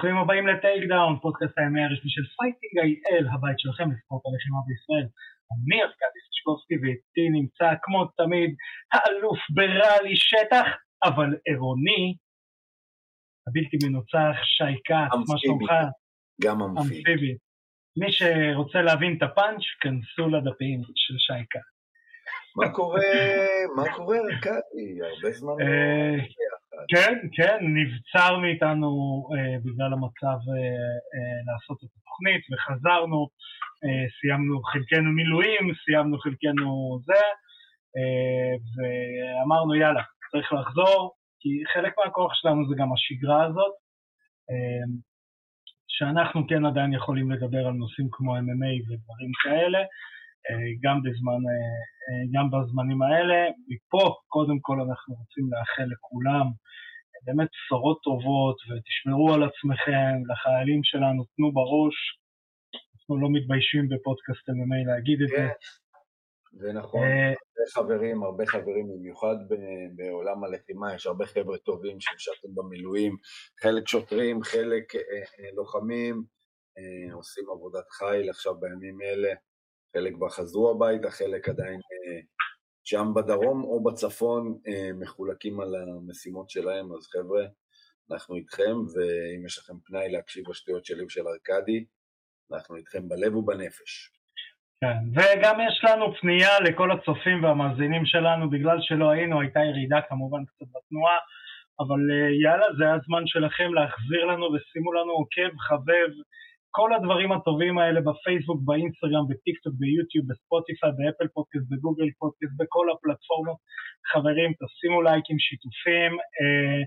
ברוכים הבאים ל Takedown, פודקאסט ה-MMA הרשמי של Fighting IL, הבית שלכם לספורט הלחימה בישראל. אני ארכדי סצ'קובסקי ואיתי נמצא כמו תמיד האלוף ברעלי שטח, אבל עירוני, הבלתי מנוצח, שי כץ, מה שלומך? גם אמפיבי. מי שרוצה להבין את הפאנץ', כנסו לדפים של שי כץ. מה קורה, מה קורה ארכדי? הרבה זמן לא... אה, כן, כן, נבצר מאיתנו אה, בגלל המצב אה, אה, לעשות את התוכנית וחזרנו, אה, סיימנו חלקנו מילואים, סיימנו חלקנו זה, אה, ואמרנו יאללה, צריך לחזור, כי חלק מהכוח שלנו זה גם השגרה הזאת, אה, שאנחנו כן עדיין יכולים לדבר על נושאים כמו MMA ודברים כאלה, אה, גם בזמן, אה, אה, גם בזמנים האלה. מפה, קודם כל אנחנו רוצים לאחל לכולם באמת בשורות טובות, ותשמרו על עצמכם, לחיילים שלנו, תנו בראש. אנחנו לא מתביישים בפודקאסט MMA להגיד את זה. זה נכון, הרבה חברים, הרבה חברים, במיוחד בעולם הלחימה, יש הרבה חבר'ה טובים שמשרתים במילואים, חלק שוטרים, חלק לוחמים, עושים עבודת חיל עכשיו בימים אלה. חלק כבר חזרו הביתה, חלק עדיין אה, שם בדרום או בצפון אה, מחולקים על המשימות שלהם, אז חבר'ה, אנחנו איתכם, ואם יש לכם פנאי להקשיב לשטויות שלי ושל ארכדי, אנחנו איתכם בלב ובנפש. כן, וגם יש לנו פנייה לכל הצופים והמאזינים שלנו, בגלל שלא היינו, הייתה ירידה כמובן קצת בתנועה, אבל אה, יאללה, זה הזמן שלכם להחזיר לנו ושימו לנו עוקב, חבב, כל הדברים הטובים האלה בפייסבוק, באינסטגרם, בטיקטוק, ביוטיוב, בספוטיפיי, באפל פודקאסט, בגוגל פודקאסט, בכל הפלטפורמות. חברים, תשימו לייקים, שיתופים. אה,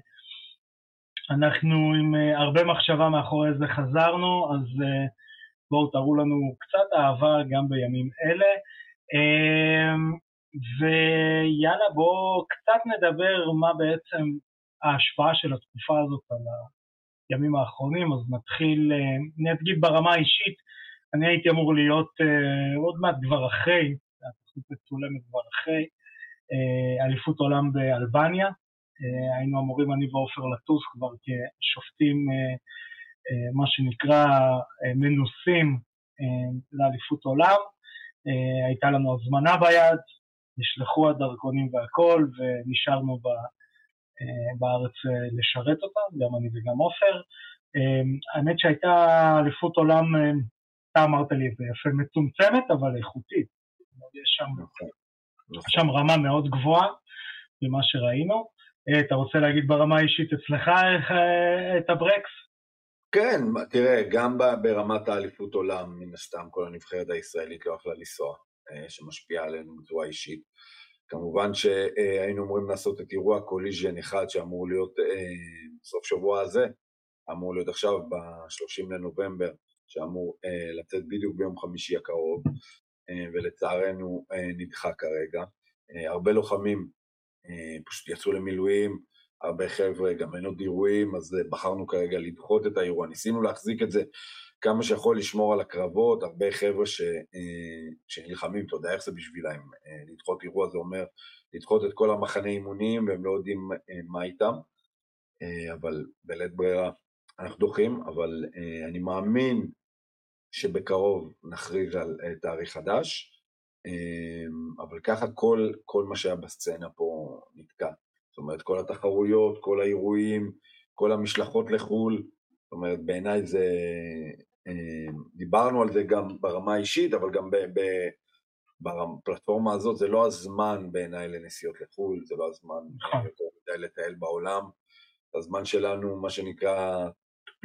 אנחנו עם אה, הרבה מחשבה מאחורי זה חזרנו, אז אה, בואו תראו לנו קצת אהבה גם בימים אלה. ויאללה, בואו קצת נדבר מה בעצם ההשפעה של התקופה הזאת על. הימים האחרונים, אז נתחיל, אה, אני אגיד ברמה האישית, אני הייתי אמור להיות uh, עוד מעט כבר אחרי, התוכנית מצולמת כבר אחרי, uh, אליפות עולם באלבניה, היינו אמורים אני ועופר לטוס כבר כשופטים, מה שנקרא, מנוסים לאליפות עולם, הייתה לנו הזמנה ביד, נשלחו הדרכונים והכל, ונשארנו ב... אה, בארץ אה, לשרת אותם, גם אני וגם עופר. אה, האמת שהייתה אליפות עולם, אתה אמרת לי את זה יפה, מצומצמת אבל איכותית. יש שם, נכון, נכון. שם רמה מאוד גבוהה ממה שראינו. אתה רוצה להגיד ברמה האישית אצלך את הברקס? כן, תראה, גם ברמת האליפות עולם, מן הסתם, כל הנבחרת הישראלית לא יכלה לנסוע, שמשפיעה עלינו בצורה אישית. כמובן שהיינו אמורים לעשות את אירוע קוליז'ן 1 שאמור להיות אה, סוף שבוע הזה, אמור להיות עכשיו ב-30 לנובמבר, שאמור אה, לצאת בדיוק ביום חמישי הקרוב, אה, ולצערנו נדחה כרגע. הרבה לוחמים פשוט יצאו למילואים, הרבה חבר'ה, גם אין עוד אירועים, אז בחרנו כרגע לדחות את האירוע. ניסינו להחזיק את זה כמה שיכול לשמור על הקרבות, הרבה חבר'ה ש, אה, שנלחמים, אתה יודע איך זה בשבילם, אה, לדחות אירוע זה אומר לדחות את כל המחנה אימונים והם לא יודעים אה, מה איתם, אבל בלית ברירה אנחנו דוחים, אבל אני מאמין שבקרוב נכריז על תאריך חדש, אבל ככה כל, כל מה שהיה בסצנה פה נתקע. זאת אומרת, כל התחרויות, כל האירועים, כל המשלחות לחו"ל, זאת אומרת, בעיניי זה דיברנו על זה גם ברמה האישית, אבל גם בפלטפורמה הזאת זה לא הזמן בעיניי לנסיעות לחו"ל, זה לא הזמן נכון. יותר מדי לטייל בעולם, הזמן שלנו, מה שנקרא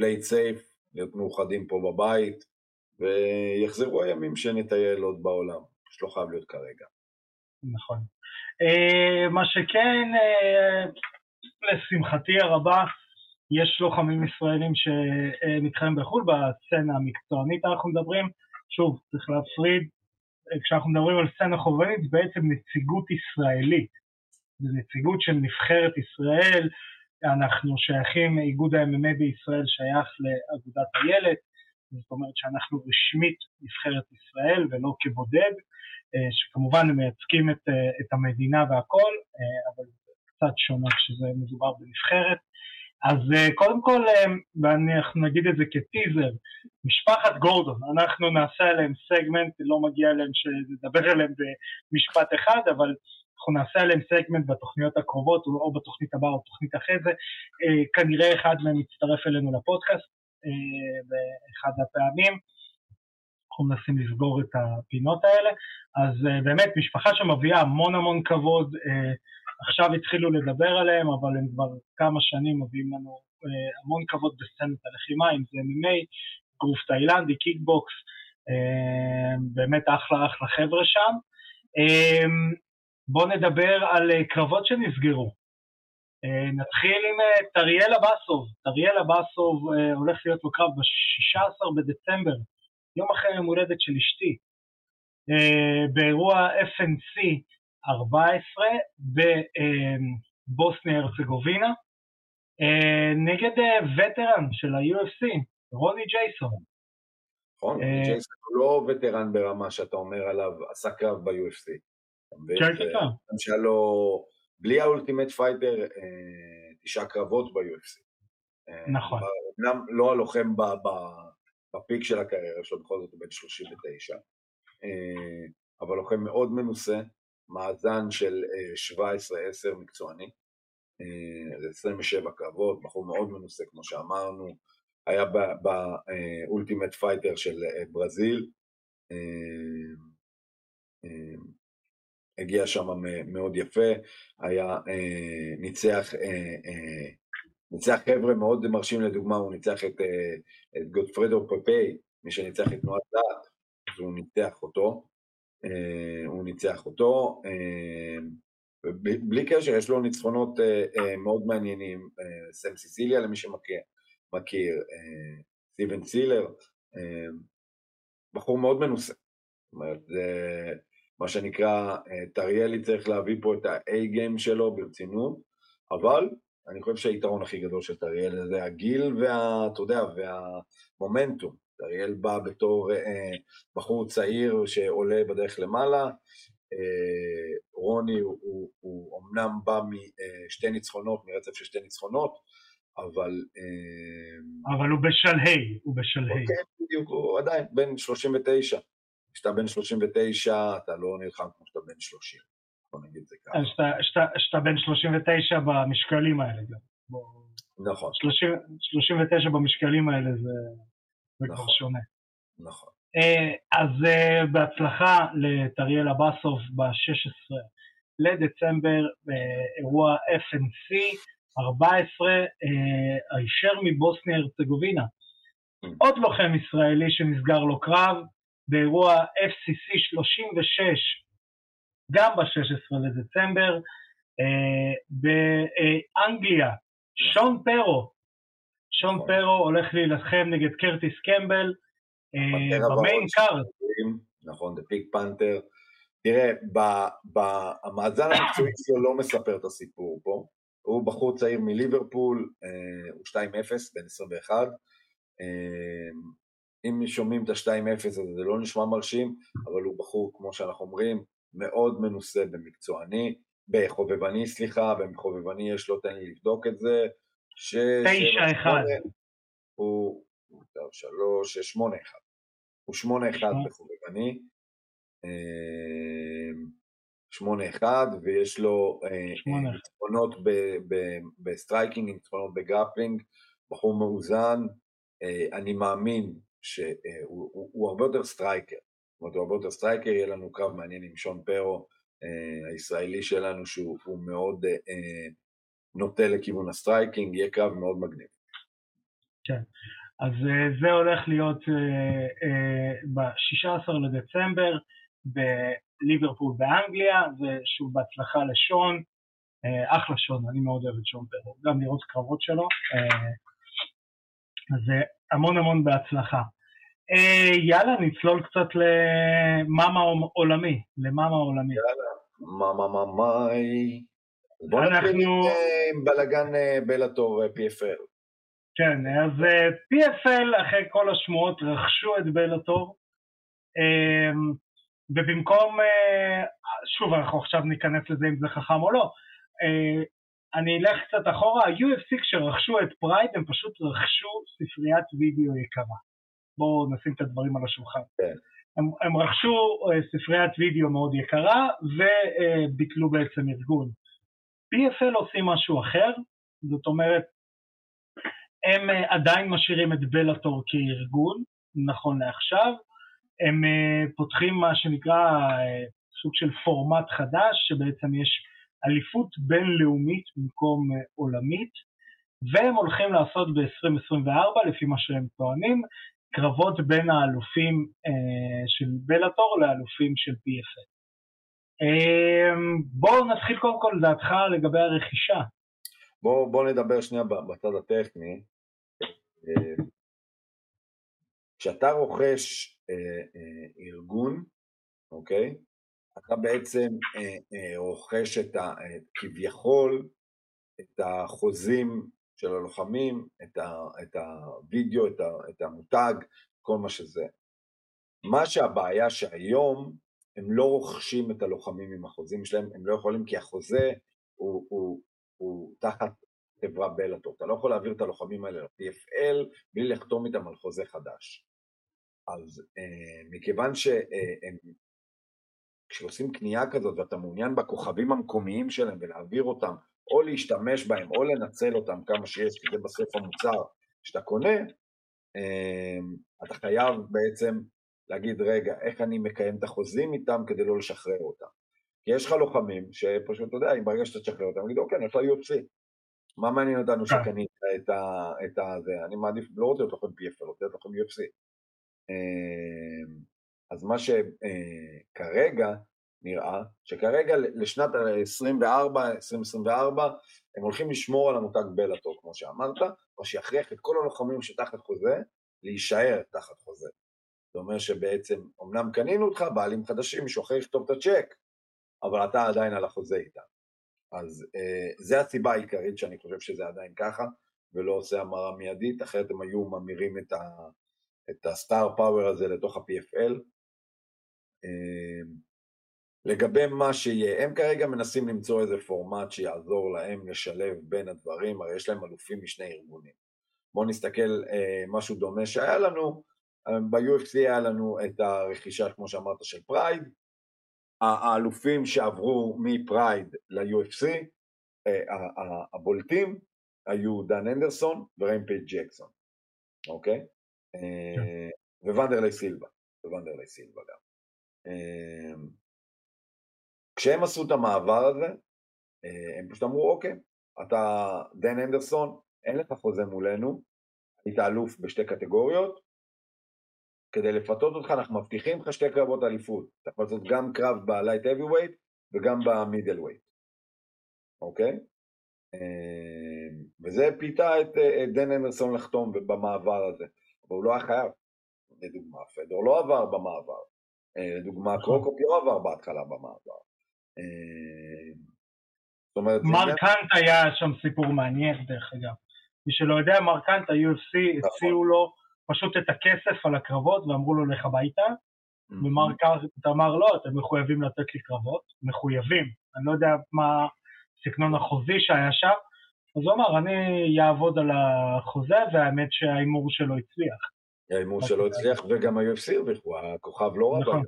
play safe, להיות מאוחדים פה בבית, ויחזרו הימים שנטייל עוד בעולם, פשוט לא חייב להיות כרגע. נכון. אה, מה שכן, אה, לשמחתי הרבה, יש לוחמים ישראלים שמתחרים בחו"ל, בסצנה המקצוענית אנחנו מדברים, שוב, צריך להפריד, כשאנחנו מדברים על סצנה חובבנית, זה בעצם נציגות ישראלית, זה נציגות של נבחרת ישראל, אנחנו שייכים, איגוד ה-MMA בישראל שייך לאגודת הילד, זאת אומרת שאנחנו רשמית נבחרת ישראל ולא כבודד, שכמובן הם מייצגים את, את המדינה והכל, אבל קצת שונה כשזה מדובר בנבחרת. אז uh, קודם כל, uh, ואנחנו נגיד את זה כטיזר, משפחת גורדון, אנחנו נעשה עליהם סגמנט, לא מגיע אליהם שנדבר עליהם במשפט אחד, אבל אנחנו נעשה עליהם סגמנט בתוכניות הקרובות, או בתוכנית הבאה או בתוכנית אחרי זה, uh, כנראה אחד מהם יצטרף אלינו לפודקאסט באחד הפעמים. אנחנו מנסים לסגור את הפינות האלה, אז uh, באמת משפחה שמביאה המון המון כבוד, uh, עכשיו התחילו לדבר עליהם, אבל הם כבר כמה שנים מביאים לנו אה, המון כבוד בסצנת הלחימה, אם זה MMA, גרוף תאילנדי, קיקבוקס, אה, באמת אחלה אחלה חבר'ה שם. אה, בואו נדבר על קרבות שנסגרו. נתחיל עם טריאל אבסוב. טריאל אבסוב הולך להיות לו קרב ב-16 בדצמבר, יום אחרי יום הולדת של אשתי. באירוע FNC 14 בבוסניה הרצגובינה אה, נגד וטרן אה, של ה-UFC, רוני ג'ייסון. נכון, אה, ג'ייסון הוא לא וטרן ברמה שאתה אומר עליו, עשה קרב ב-UFC. כן, כן, כן. שהיה לו, בלי האולטימט פייטר, תשעה קרבות ב-UFC. נכון. אמנם לא הלוחם ב-peak של הקריירה שלו, בכל זאת הוא בן 39, אבל לוחם מאוד מנוסה, מאזן של 17-10 אה, מקצועני, 27 אה, קרבות, בחור מאוד מנוסה כמו שאמרנו, היה באולטימט פייטר של אה, ברזיל, הגיע שם מאוד יפה, היה, ניצח, ניצח חבר'ה מאוד מרשים לדוגמה, הוא ניצח את, את גודפרדו פפי, מי שניצח את תנועת דעת, והוא ניצח אותו, אה, הוא ניצח אותו, אה, בלי קשר יש לו ניצחונות אה, מאוד מעניינים, סם סיסיליה למי שמכיר, סטיבן סילר, בחור מאוד מנוסה, זאת אומרת זה מה שנקרא, טריאלי צריך להביא פה את ה-A-game שלו ברצינות, אבל אני חושב שהיתרון הכי גדול של טריאל זה הגיל וה... אתה יודע, והמומנטום. אריאל בא בתור אה, בחור צעיר שעולה בדרך למעלה, אה, רוני הוא, הוא, הוא אמנם בא משתי אה, ניצחונות, מרצף של שתי ניצחונות, אבל... אה, אבל הוא בשלהי, הוא בשלהי. כן, בדיוק, הוא עדיין בן 39. כשאתה בן 39 אתה לא נלחם כמו שאתה בן 30, בוא נגיד זה ככה. כשאתה בן 39 במשקלים האלה גם. נכון. 30, 39 במשקלים האלה זה... זה כבר נכון. שונה. נכון. אה, אז אה, בהצלחה לטריאל אבסוב ב-16 לדצמבר באירוע FNC 14 הישר מבוסניה הרצגובינה. Mm. עוד לוחם ישראלי שנסגר לו קרב באירוע FCC 36 גם ב-16 לדצמבר אה, באנגליה, שון פרו שון נכון. פרו הולך להילחם נגד קרטיס קמבל אה, במיין קארד. נכון, דה פיק פנתר. תראה, המאזן המקצועי שלו לא מספר את הסיפור פה. הוא בחור צעיר מליברפול, אה, הוא 2-0, בן 21. אה, אם שומעים את ה-2-0 הזה זה לא נשמע מרשים, אבל הוא בחור, כמו שאנחנו אומרים, מאוד מנוסה במקצועני, בחובבני, סליחה, בחובבני יש לו, תן לי לבדוק את זה, תשע אחד. הוא שלוש, שמונה אחד. הוא שמונה אחד בחובבני. אמ, שמונה אחד, ויש לו אה, ניצחונות ב-striking, ניצחונות ב-grappling, בחור מאוזן, אה, אני מאמין שהוא הרבה יותר striker, זאת אומרת הוא הרבה יותר striker, יהיה לנו קרב מעניין עם שון פרו, אה, הישראלי שלנו שהוא מאוד נוטה לכיוון ה-striking, יהיה קרב מאוד מגניב. כן, אז אה, זה הולך להיות אה, אה, ב-16 לדצמבר בליברפול באנגליה, ושוב בהצלחה לשון, אחלה שון, אני מאוד אוהב את שון פרו, גם לראות קרבות שלו, אז המון המון בהצלחה. יאללה, נצלול קצת למאמה עולמי, למאמה עולמי. יאללה, מאמה ממאי. בוא נתחיל עם בלאגן אה, בלאטור אה, PFL. כן, אז אה, PFL אחרי כל השמועות רכשו את בלאטור, אמ, ובמקום, שוב אנחנו עכשיו ניכנס לזה אם זה חכם או לא, אני אלך קצת אחורה, ה-UFC כשרכשו את פרייד הם פשוט רכשו ספריית וידאו יקרה. בואו נשים את הדברים על השולחן. כן. הם, הם רכשו ספריית וידאו מאוד יקרה וביטלו בעצם ארגון. PFL עושים משהו אחר, זאת אומרת, הם uh, עדיין משאירים את בלאטור כארגון, נכון לעכשיו, הם uh, פותחים מה שנקרא uh, סוג של פורמט חדש, שבעצם יש אליפות בינלאומית במקום עולמית, והם הולכים לעשות ב-2024, לפי מה שהם טוענים, קרבות בין האלופים אה, של בלאטור לאלופים של PFL. אה, בואו נתחיל קודם כל דעתך לגבי הרכישה. בואו בוא נדבר שנייה בצד הטכני. אה, כשאתה רוכש אה, אה, ארגון, אוקיי? אתה בעצם רוכש את ה, כביכול את החוזים של הלוחמים, את, ה, את הוידאו, את, ה, את המותג, כל מה שזה. מה שהבעיה שהיום הם לא רוכשים את הלוחמים עם החוזים שלהם, הם לא יכולים כי החוזה הוא, הוא, הוא תחת חברה בלאטור, אתה לא יכול להעביר את הלוחמים האלה ל-PFL בלי לחתום איתם על חוזה חדש. אז אה, מכיוון שהם, אה, כשעושים קנייה כזאת ואתה מעוניין בכוכבים המקומיים שלהם ולהעביר אותם או להשתמש בהם או לנצל אותם כמה שיש, כי זה בסוף המוצר שאתה קונה, אמ, אתה חייב בעצם להגיד, רגע, איך אני מקיים את החוזים איתם כדי לא לשחרר אותם. כי יש לך לוחמים שפשוט, אתה יודע, אם ברגע שאתה תשחרר אותם, תגיד, אוקיי, אני הולך ל-UFC. מה מעניין אותנו כן. שקנית את ה... את ה... זה, אני מעדיף, לא רוצה להיות לכם PFL, רוצה להיות לכם UFC. אמ, אז מה שכרגע נראה שכרגע לשנת 2024, 2024 הם הולכים לשמור על המותג בלאטור כמו שאמרת, או שיכריח את כל הלוחמים שתחת חוזה להישאר תחת חוזה. זה אומר שבעצם אמנם קנינו אותך, בעלים חדשים, מישהו אחר יכתוב את הצ'ק, אבל אתה עדיין על החוזה איתם. אז אה, זה הסיבה העיקרית שאני חושב שזה עדיין ככה, ולא עושה המרה מיידית, אחרת הם היו ממירים את, ה, את הסטאר פאוור הזה לתוך ה-PFL. אה, לגבי מה שיהיה, הם כרגע מנסים למצוא איזה פורמט שיעזור להם לשלב בין הדברים, הרי יש להם אלופים משני ארגונים. בואו נסתכל אה, משהו דומה שהיה לנו, ב-UFC היה לנו את הרכישה, כמו שאמרת, של פרייד, האלופים שעברו מפרייד ל-UFC, אה, הבולטים, היו דן הנדרסון ורמפייג' ג'קסון, אוקיי? אה, כן. וונדרלי סילבה, וונדרלי סילבה גם. אה, כשהם עשו את המעבר הזה, אה, הם פשוט אמרו, אוקיי, אתה דן הנדרסון, אין לך חוזה מולנו, היית אלוף בשתי קטגוריות, כדי לפתות אותך אנחנו מבטיחים לך שתי קרבות אליפות, אתה יכול לעשות גם קרב ב-light heavyweight וגם ב-middleweight, אוקיי? אה, וזה פיתה את, את דן הנדרסון לחתום במעבר הזה, אבל הוא לא היה חייב, לדוגמה, פדור לא עבר במעבר, אה, לדוגמה נכון. קרוקופ לא עבר בהתחלה במעבר, אה, זאת אומרת... מרקנט היה שם סיפור מעניין דרך אגב. מי שלא יודע, מרקנט, ה-UFC נכון. הציעו לו פשוט את הכסף על הקרבות ואמרו לו לך הביתה, ומרקנט אמר לא, אתם מחויבים לתת לי קרבות, מחויבים. אני לא יודע מה הסגנון החוזי שהיה שם, אז הוא אמר, אני אעבוד על החוזה, והאמת שההימור שלו הצליח. ההימור שלו הצליח, וגם ה-UFC הרוויחו, הכוכב לא רבה. נכון,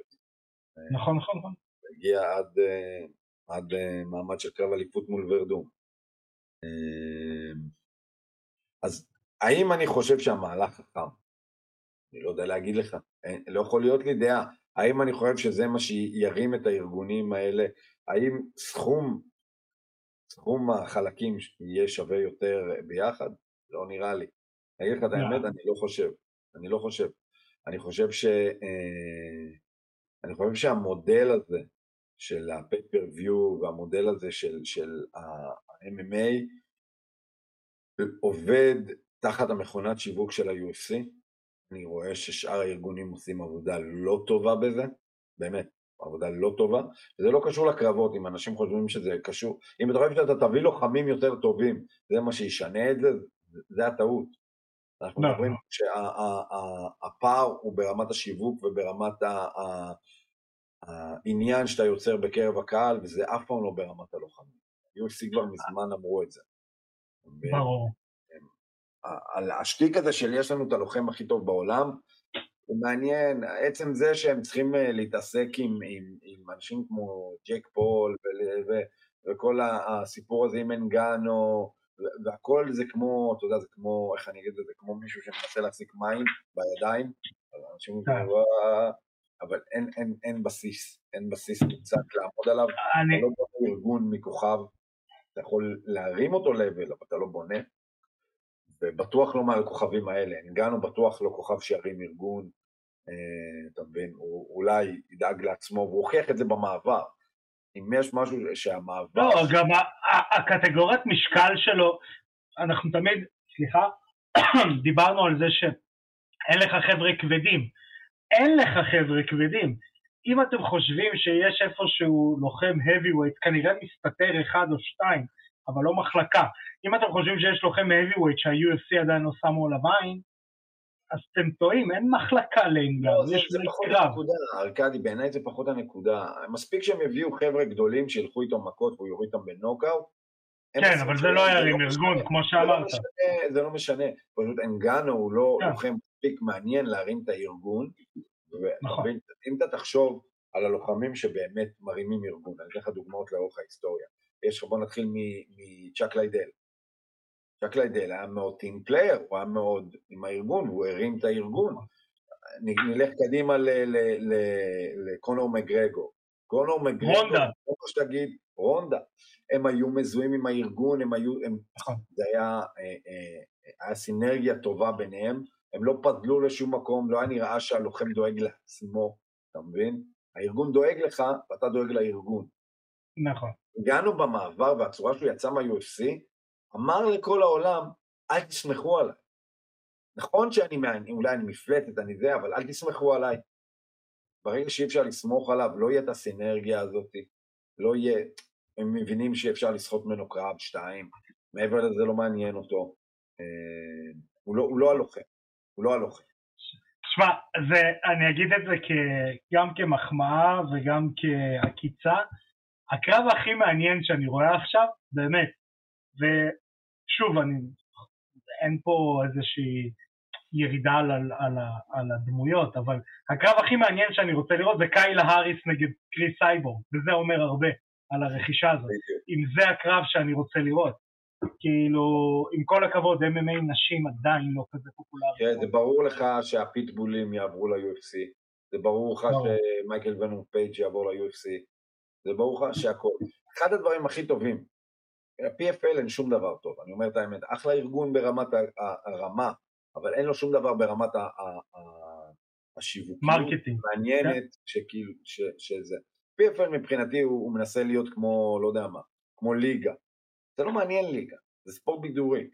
נכון, נכון. נכון. הגיע עד, אה, עד אה, מעמד של קרב אליפות מול ורדום. אה, אז האם אני חושב שהמהלך חכם? אני לא יודע להגיד לך, לא יכול להיות לי דעה. האם אני חושב שזה מה שירים את הארגונים האלה? האם סכום, סכום החלקים יהיה שווה יותר ביחד? לא נראה לי. אני אגיד לך את האמת, אני לא חושב. אני לא חושב. אני חושב ש... אני חושב שהמודל הזה של ה-pay-per-view והמודל הזה של, של ה-MMA עובד תחת המכונת שיווק של ה-UFC. אני רואה ששאר הארגונים עושים עבודה לא טובה בזה, באמת, עבודה לא טובה. וזה לא קשור לקרבות, אם אנשים חושבים שזה קשור, אם אתה חושב שאתה תביא לוחמים יותר טובים, זה מה שישנה את זה, זה הטעות. אנחנו נכון. מדברים שהפער הוא ברמת השיווק וברמת העניין שאתה יוצר בקרב הקהל, וזה אף פעם לא ברמת הלוחמים. UFC כבר מזמן אמרו את זה. ברור. על השטיק הזה של יש לנו את הלוחם הכי טוב בעולם, הוא מעניין, עצם זה שהם צריכים אה, להתעסק עם, עם, עם אנשים כמו ג'ק פול ו, ו, וכל הסיפור הזה עם אנגנו, והכל זה כמו, אתה יודע, זה כמו, איך אני אגיד את זה, כמו מישהו שמנסה להחזיק מים בידיים, אנשים אומרים, כן. אבל אין, אין, אין בסיס, אין בסיס מוצק לעמוד עליו, אני... אתה לא בונה ארגון מכוכב, אתה יכול להרים אותו לבל, אבל אתה לא בונה, ובטוח לא מהכוכבים האלה, אנגנו בטוח לא כוכב שירים ארגון, אה, אתה מבין, הוא אולי ידאג לעצמו, והוא הוכיח את זה במעבר. אם יש משהו שהמעבר... לא, גם הקטגוריית משקל שלו, אנחנו תמיד, סליחה, דיברנו על זה שאין לך חבר'ה כבדים. אין לך חבר'ה כבדים. אם אתם חושבים שיש איפשהו לוחם heavyweight, כנראה מסתתר אחד או שתיים, אבל לא מחלקה. אם אתם חושבים שיש לוחם heavyweight שה-UFC עדיין לא שמו עליו עין, אז אתם טועים, אין מחלקה לאנגלן, לא, זה, זה פחות הנקודה, ארכדי, בעיניי זה פחות הנקודה. מספיק שהם יביאו חבר'ה גדולים שילכו איתם מכות והוא יוריד אותם בנוקאוט. כן, אבל זה לא ירים לא ארגון, כמו שאמרת. זה לא משנה, פשוט אנגנו הוא לא כן. לוחם מספיק מעניין להרים את הארגון. נכון. אם אתה תחשוב על הלוחמים שבאמת מרימים ארגון, אני אתן לך דוגמאות לאורך ההיסטוריה. יש, בוא נתחיל מצ'אק ליידל. צ'אק ליידל היה מאוד team player, הוא היה מאוד עם הארגון, הוא הרים את הארגון. נלך קדימה לקונור מגרגו. קונור מגרגו, רונדה. כמו שתגיד, רונדה. הם היו מזוהים עם הארגון, הם היו, הם, נכון. זה היה, אה, אה, היה סינרגיה טובה ביניהם, הם לא פדלו לשום מקום, לא היה נראה שהלוחם דואג לעצמו, אתה מבין? הארגון דואג לך ואתה דואג לארגון. נכון. הגענו במעבר והצורה שהוא יצא מה-UFC, אמר לכל העולם, אל תסמכו עליי. נכון שאני, אולי אני מפלטת, אני זה, אבל אל תסמכו עליי. ברגע שאי אפשר לסמוך עליו, לא יהיה את הסינרגיה הזאת, לא יהיה, הם מבינים שאפשר לסחוט ממנו קרב, שתיים, מעבר לזה לא מעניין אותו. אה, הוא לא, הוא לא הלוחם, הוא לא הלוחם. שמע, אני אגיד את זה כ, גם כמחמאה וגם כעקיצה. הקרב הכי מעניין שאני רואה עכשיו, באמת, ושוב, אני, אין פה איזושהי ירידה על, על, על, על הדמויות, אבל הקרב הכי מעניין שאני רוצה לראות זה קיילה הריסון נגד קריס סייבורג, וזה אומר הרבה על הרכישה הזאת. אם זה הקרב שאני רוצה לראות. כאילו, עם כל הכבוד, MMA נשים עדיין לא כזה פופולרי. כן, זה ברור לך שהפיטבולים יעברו ל-UFC, זה ברור לך שמייקל ונום פייג' יעבור ל-UFC, זה ברור לך שהכל. אחד הדברים הכי טובים ה-PFL אין שום דבר טוב, אני אומר את האמת, אחלה ארגון ברמת הרמה, אבל אין לו שום דבר ברמת השיווקיות marketing. מעניינת, שכאילו, שזה. PFL מבחינתי הוא, הוא מנסה להיות כמו, לא יודע מה, כמו ליגה. זה לא מעניין ליגה, זה ספורט בידורי.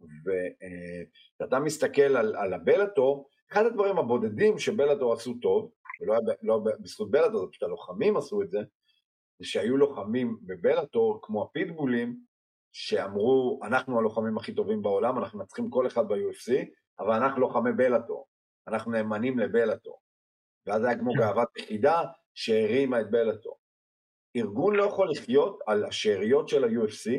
וכשאתה מסתכל על, על ה Bellator, אחד הדברים הבודדים שב Bellator עשו טוב, ולא לא בזכות בלאטור, זה פשוט הלוחמים עשו את זה, זה שהיו לוחמים בבלאטור כמו הפיטבולים שאמרו אנחנו הלוחמים הכי טובים בעולם, אנחנו מנצחים כל אחד ב-UFC, אבל אנחנו לוחמי בלאטור, אנחנו נאמנים לבלאטור. ואז היה כמו כן. גאוות יחידה שהרימה את בלאטור. ארגון לא יכול לחיות על השאריות של ה-UFC,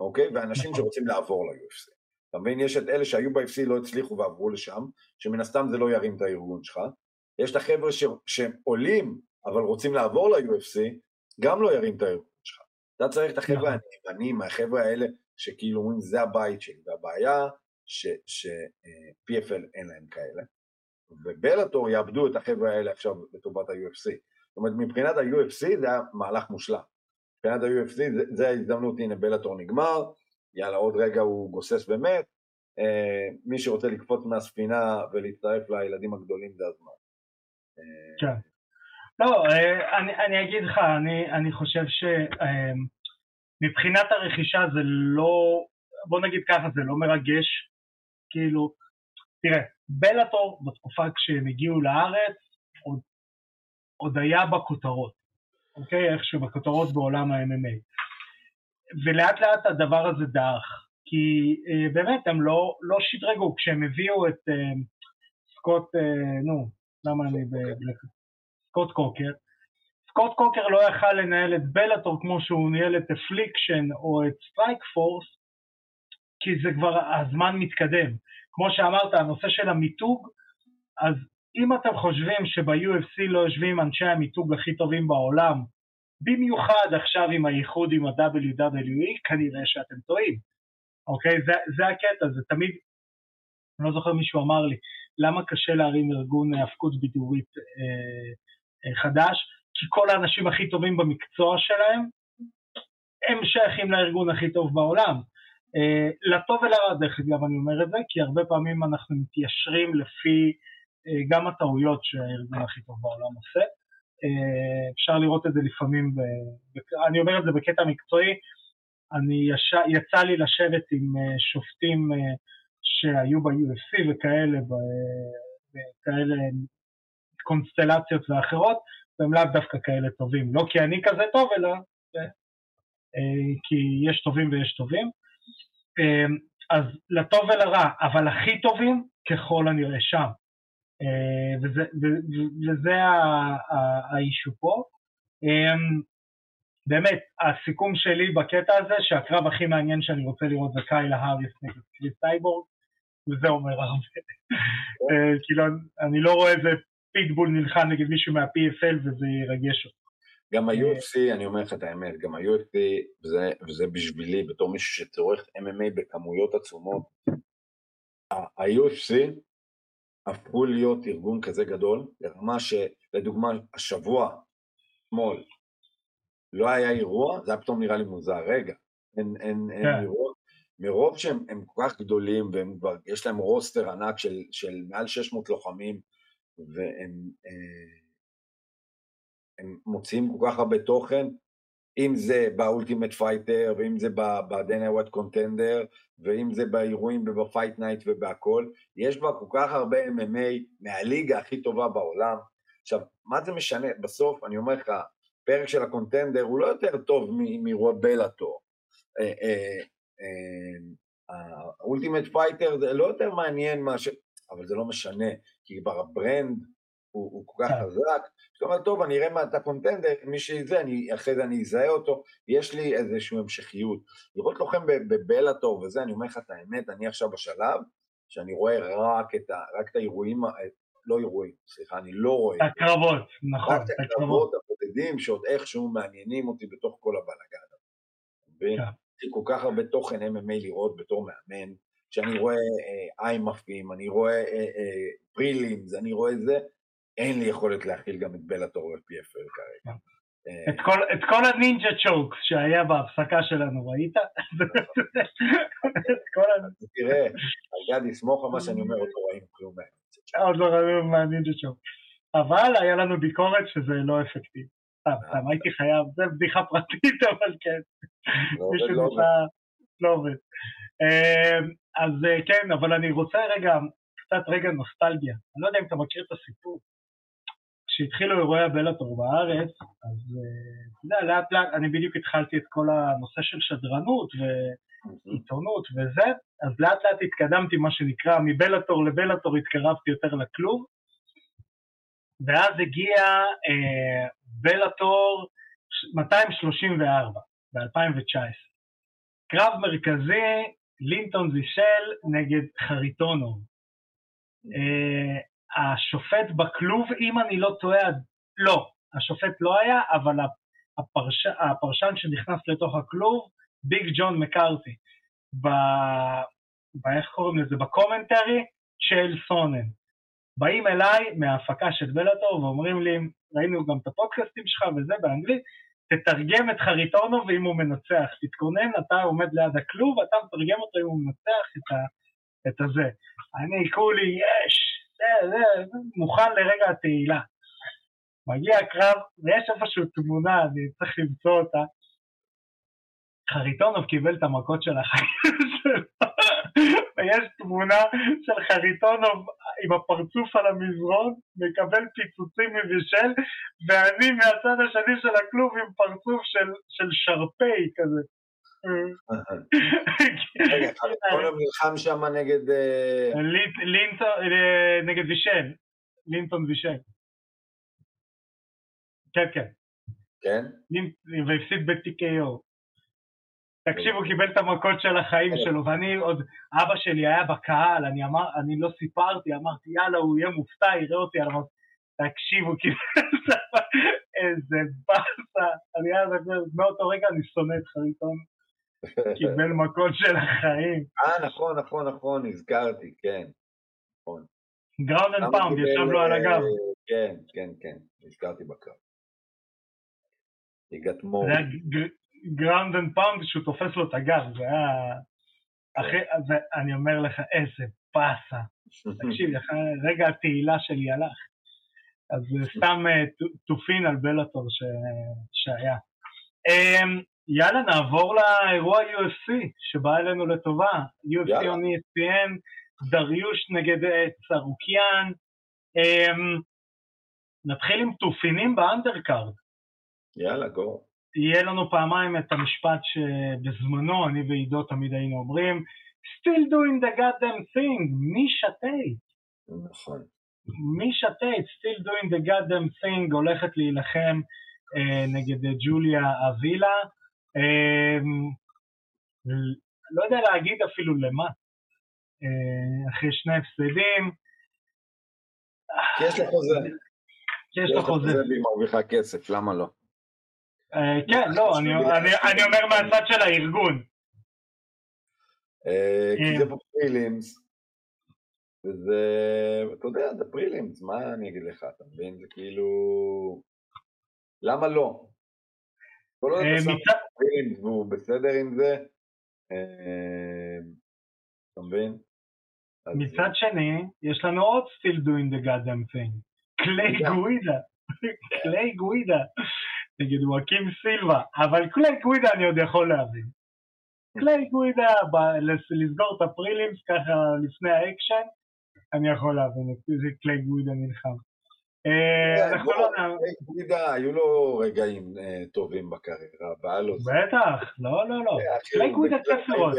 אוקיי? ואנשים נכון. שרוצים לעבור ל-UFC. אתה מבין? יש את אלה שהיו ב-UFC לא הצליחו ועברו לשם, שמן הסתם זה לא ירים את הארגון שלך. יש את החבר'ה שעולים אבל רוצים לעבור ל-UFC, גם לא ירים את הארגון שלך. אתה צריך את החבר'ה נכון. הנאמנים, החבר'ה האלה שכאילו אומרים זה הבית שלי, והבעיה ש-PFL אה, אין להם כאלה, ובלאטור יאבדו את החבר'ה האלה עכשיו לטובת ה-UFC. זאת אומרת מבחינת ה-UFC זה היה מהלך מושלם. מבחינת ה-UFC זה, ההזדמנות, הנה בלאטור נגמר, יאללה עוד רגע הוא גוסס באמת, אה, מי שרוצה לקפוץ מהספינה ולהצטרף לילדים הגדולים זה הזמן. אה, כן. לא, אה, אני, אני אגיד לך, אני, אני חושב שמבחינת אה, הרכישה זה לא, בוא נגיד ככה, זה לא מרגש, כאילו, תראה, בלאטור בתקופה כשהם הגיעו לארץ עוד, עוד היה בכותרות, אוקיי? איכשהו בכותרות בעולם ה-MMA. ולאט לאט הדבר הזה דעך, כי אה, באמת הם לא, לא שדרגו, כשהם הביאו את אה, סקוט, אה, נו, למה אני... ב... סקוט קוקר. סקוט קוקר לא יכל לנהל את Bellator כמו שהוא ניהל את Affliction או את Strikeforce, כי זה כבר, הזמן מתקדם. כמו שאמרת, הנושא של המיתוג, אז אם אתם חושבים שב-UFC לא יושבים אנשי המיתוג הכי טובים בעולם, במיוחד עכשיו עם האיחוד עם ה-WWE, כנראה שאתם טועים. אוקיי? זה, זה הקטע, זה תמיד, אני לא זוכר מישהו אמר לי, למה קשה להרים ארגון האבקות בידורית אה, חדש? כי כל האנשים הכי טובים במקצוע שלהם, הם שייכים לארגון הכי טוב בעולם. Uh, לטוב ולרע דרך אגב אני אומר את זה, כי הרבה פעמים אנחנו מתיישרים לפי uh, גם הטעויות שהארגון הכי טוב בעולם עושה. Uh, אפשר לראות את זה לפעמים, ב, ב, אני אומר את זה בקטע מקצועי, אני יש, יצא לי לשבת עם שופטים שהיו ב-UFC וכאלה, בכאלה קונסטלציות ואחרות, והם לאו דווקא כאלה טובים. לא כי אני כזה טוב, אלא uh, כי יש טובים ויש טובים. אמ, אז לטוב ולרע, אבל הכי טובים ככל הנראה שם. אה, וזה, וזה ה issue פה. אמ, באמת, הסיכום שלי בקטע הזה, שהקרב הכי מעניין שאני רוצה לראות זה קיילה האריסון נגד קריס סייבורג, וזה אומר הרבה. אה, כאילו, אני לא רואה איזה פיטבול נלחם נגד מישהו מה-PFL וזה ירגש אותי. גם ה-UFC, אני אומר לך את האמת, גם ה-UFC, וזה, וזה בשבילי, בתור מישהו שצורך MMA בכמויות עצומות, ה-UFC הפכו להיות ארגון כזה גדול, לרמה שלדוגמה השבוע, אתמול, לא היה אירוע, זה היה פתאום נראה לי מוזר, רגע, אין, אין, אין כן. אירוע, מרוב שהם כל כך גדולים והם כבר, יש להם roster ענק של, של מעל 600 לוחמים, והם... אה, הם מוציאים כל כך הרבה תוכן, אם זה ב Ultimate Fighter, ואם זה ב Dana White Contender, ואם זה באירועים וב Fight Night ובהכל, יש בה כל כך הרבה MMA מהליגה הכי טובה בעולם. עכשיו, מה זה משנה? בסוף, אני אומר לך, פרק של ה Contender הוא לא יותר טוב מאירוע Bellator. ה Ultimate Fighter זה לא יותר מעניין מה ש... אבל זה לא משנה, כי כבר ה brand הוא, הוא כל כך כן. חזק, זאת אומרת, טוב, אני אראה את ה Contender, מי שזה, אני, אחרי זה אני אזהה אותו, יש לי איזושהי המשכיות. לראות לוחם בבלאטור וזה, אני אומר לך את האמת, אני עכשיו בשלב שאני רואה רק את, ה, רק את האירועים, לא אירועים, סליחה, אני לא רואה. את הקרבות, נכון. רק את הקרבות הבודדים שעוד איכשהו מעניינים אותי בתוך כל הבלאגן. יש לי כל כך הרבה תוכן MMA לראות בתור מאמן, שאני רואה אה, איימאפים, אני רואה אה, אה, פרילימס, אני רואה זה, אין לי יכולת להכיל גם את בלאטור ו-PFL כרגע. את כל, את כל הנינג'ה צ'וקס שהיה בהפסקה שלנו, ראית? תראה, גדי, סמוך על מה שאני אומר, עוד לא ראינו כלום. עוד לא ראינו מהנינג'ה צ'וקס. אבל היה לנו ביקורת שזה לא אפקטיבי. סתם, סתם, הייתי חייב, זה בדיחה פרטית, אבל כן. לא עובד, לא עובד. אמ, אז אה, כן, אבל אני רוצה רגע, קצת רגע נוסטלגיה. אני לא יודע אם אתה מכיר את הסיפור. כשהתחילו אירועי הבלאטור בארץ, אז אתה יודע, לאט לאט, אני בדיוק התחלתי את כל הנושא של שדרנות ועיתונות וזה, אז לאט לאט התקדמתי, מה שנקרא, מבלאטור לבלאטור התקרבתי יותר לכלוב, ואז הגיע אה, בלאטור 234 ב-2019. קרב מרכזי, לינטון זישל נגד חריטונוב. אה, השופט בכלוב, אם אני לא טועה, לא, השופט לא היה, אבל הפרש, הפרשן שנכנס לתוך הכלוב, ביג ג'ון מקארתי, ב... ב... איך קוראים לזה? ב commentary של סונן. באים אליי מההפקה של Bellator ואומרים לי, ראינו גם את הפודקאסטים שלך וזה באנגלית, תתרגם את חריטונוב ואם הוא מנצח, תתכונן, אתה עומד ליד הכלוב, אתה מתרגם אותו אם הוא מנצח את, ה, את הזה. אני כולי, יש, זה, זה, מוכן לרגע התהילה. מגיע הקרב, ויש איפשהו תמונה, אני צריך למצוא אותה. חריטונוב קיבל את המכות של החיים שלו, ויש תמונה של חריטונוב עם הפרצוף על המזרון, מקבל פיצוצים מבישל, ואני מהצד השני של הכלוב עם פרצוף של, של שרפי כזה. רגע, חריטונוב נלחם שם נגד... אה, נגד וישל, לינטון וישל. כן, כן. כן? והפסיד ב-TKO. תקשיב, הוא קיבל את המכות של החיים כן. שלו, ואני עוד, אבא שלי היה בקהל, אני אמר, אני לא סיפרתי, אמרתי, יאללה, הוא יהיה מופתע, יראה אותי, אמרתי, תקשיב, הוא קיבל איזה באסה, אני אז, מאותו רגע אני שונא את חריטונוב, קיבל מכות של החיים. אה, נכון, נכון, נכון, נזכרתי, כן, נכון. ground and pound, ישב לו על הגב. כן, כן, כן, נזכרתי בקו. הגעת ground and pound שהוא תופס לו את הגב, זה היה... אחרי, אני אומר לך, איזה באסה. תקשיב, רגע התהילה שלי הלך. אז סתם תופין על בלאטור שהיה. יאללה, נעבור לאירוע UFC שבא אלינו לטובה. UFC on ESPN, דריוש נגד צרוקיאן. אמ, נתחיל עם תופינים באנדרקארד. יאללה, גו. יהיה לנו פעמיים את המשפט שבזמנו אני ועידו תמיד היינו אומרים, still doing the goddamn thing, מישה טייט. נכון. מישה טייט, still doing the goddamn thing, הולכת להילחם אה, נגד ג'וליה אבילה. אה, לא יודע להגיד אפילו למה. אה, אחרי שני הפסדים. יש לה חוזה. יש לה חוזה. והיא מרוויחה כסף, למה לא? אה, כן, לא, אני אומר מהצד של הארגון. אה, כי זה ב prelims, וזה, אתה יודע, זה prelims, מה אני אגיד לך, אתה מבין? זה כאילו... למה לא? כל עוד אתה שם והוא בסדר עם זה, אתה מבין? מצד שני, יש לנו עוד still doing the goddamn thing. קליי גווידה. קליי גווידה. נגד וואקים סילבה, אבל קליי גווידה אני עוד יכול להבין. קליי גווידה, לסגור את ה prelims ככה לפני האקשן, אני יכול להבין את קליי גווידה נלחם. אה, לא גווידה, היו לו רגעים אה, טובים בקריירה, והיה לו... בטח, לא, לא, לא. קליי גווידה כיף לראות.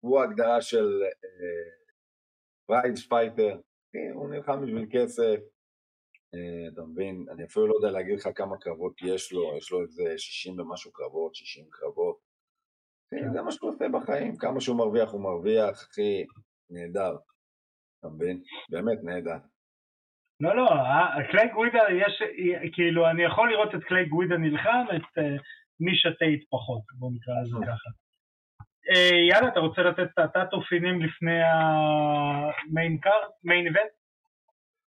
הוא ההגדרה של prize אה, fighter, הוא נלחם בשביל כסף, אה, אתה מבין? אני אפילו לא יודע להגיד לך כמה קרבות יש לו, יש לו איזה 60 ומשהו קרבות, 60 קרבות. כן. זה מה שהוא עושה בחיים, כמה שהוא מרוויח הוא מרוויח, אחי, נהדר. אתה מבין? באמת נהדר. לא, לא, אה, קליי גווידה יש, כאילו, אני יכול לראות את קליי גווידה נלחם, את מישה טייט פחות, בוא נקרא לזה ככה. יאללה, אתה רוצה לתת את התאופינים לפני המיין קארט, מיין איבנט?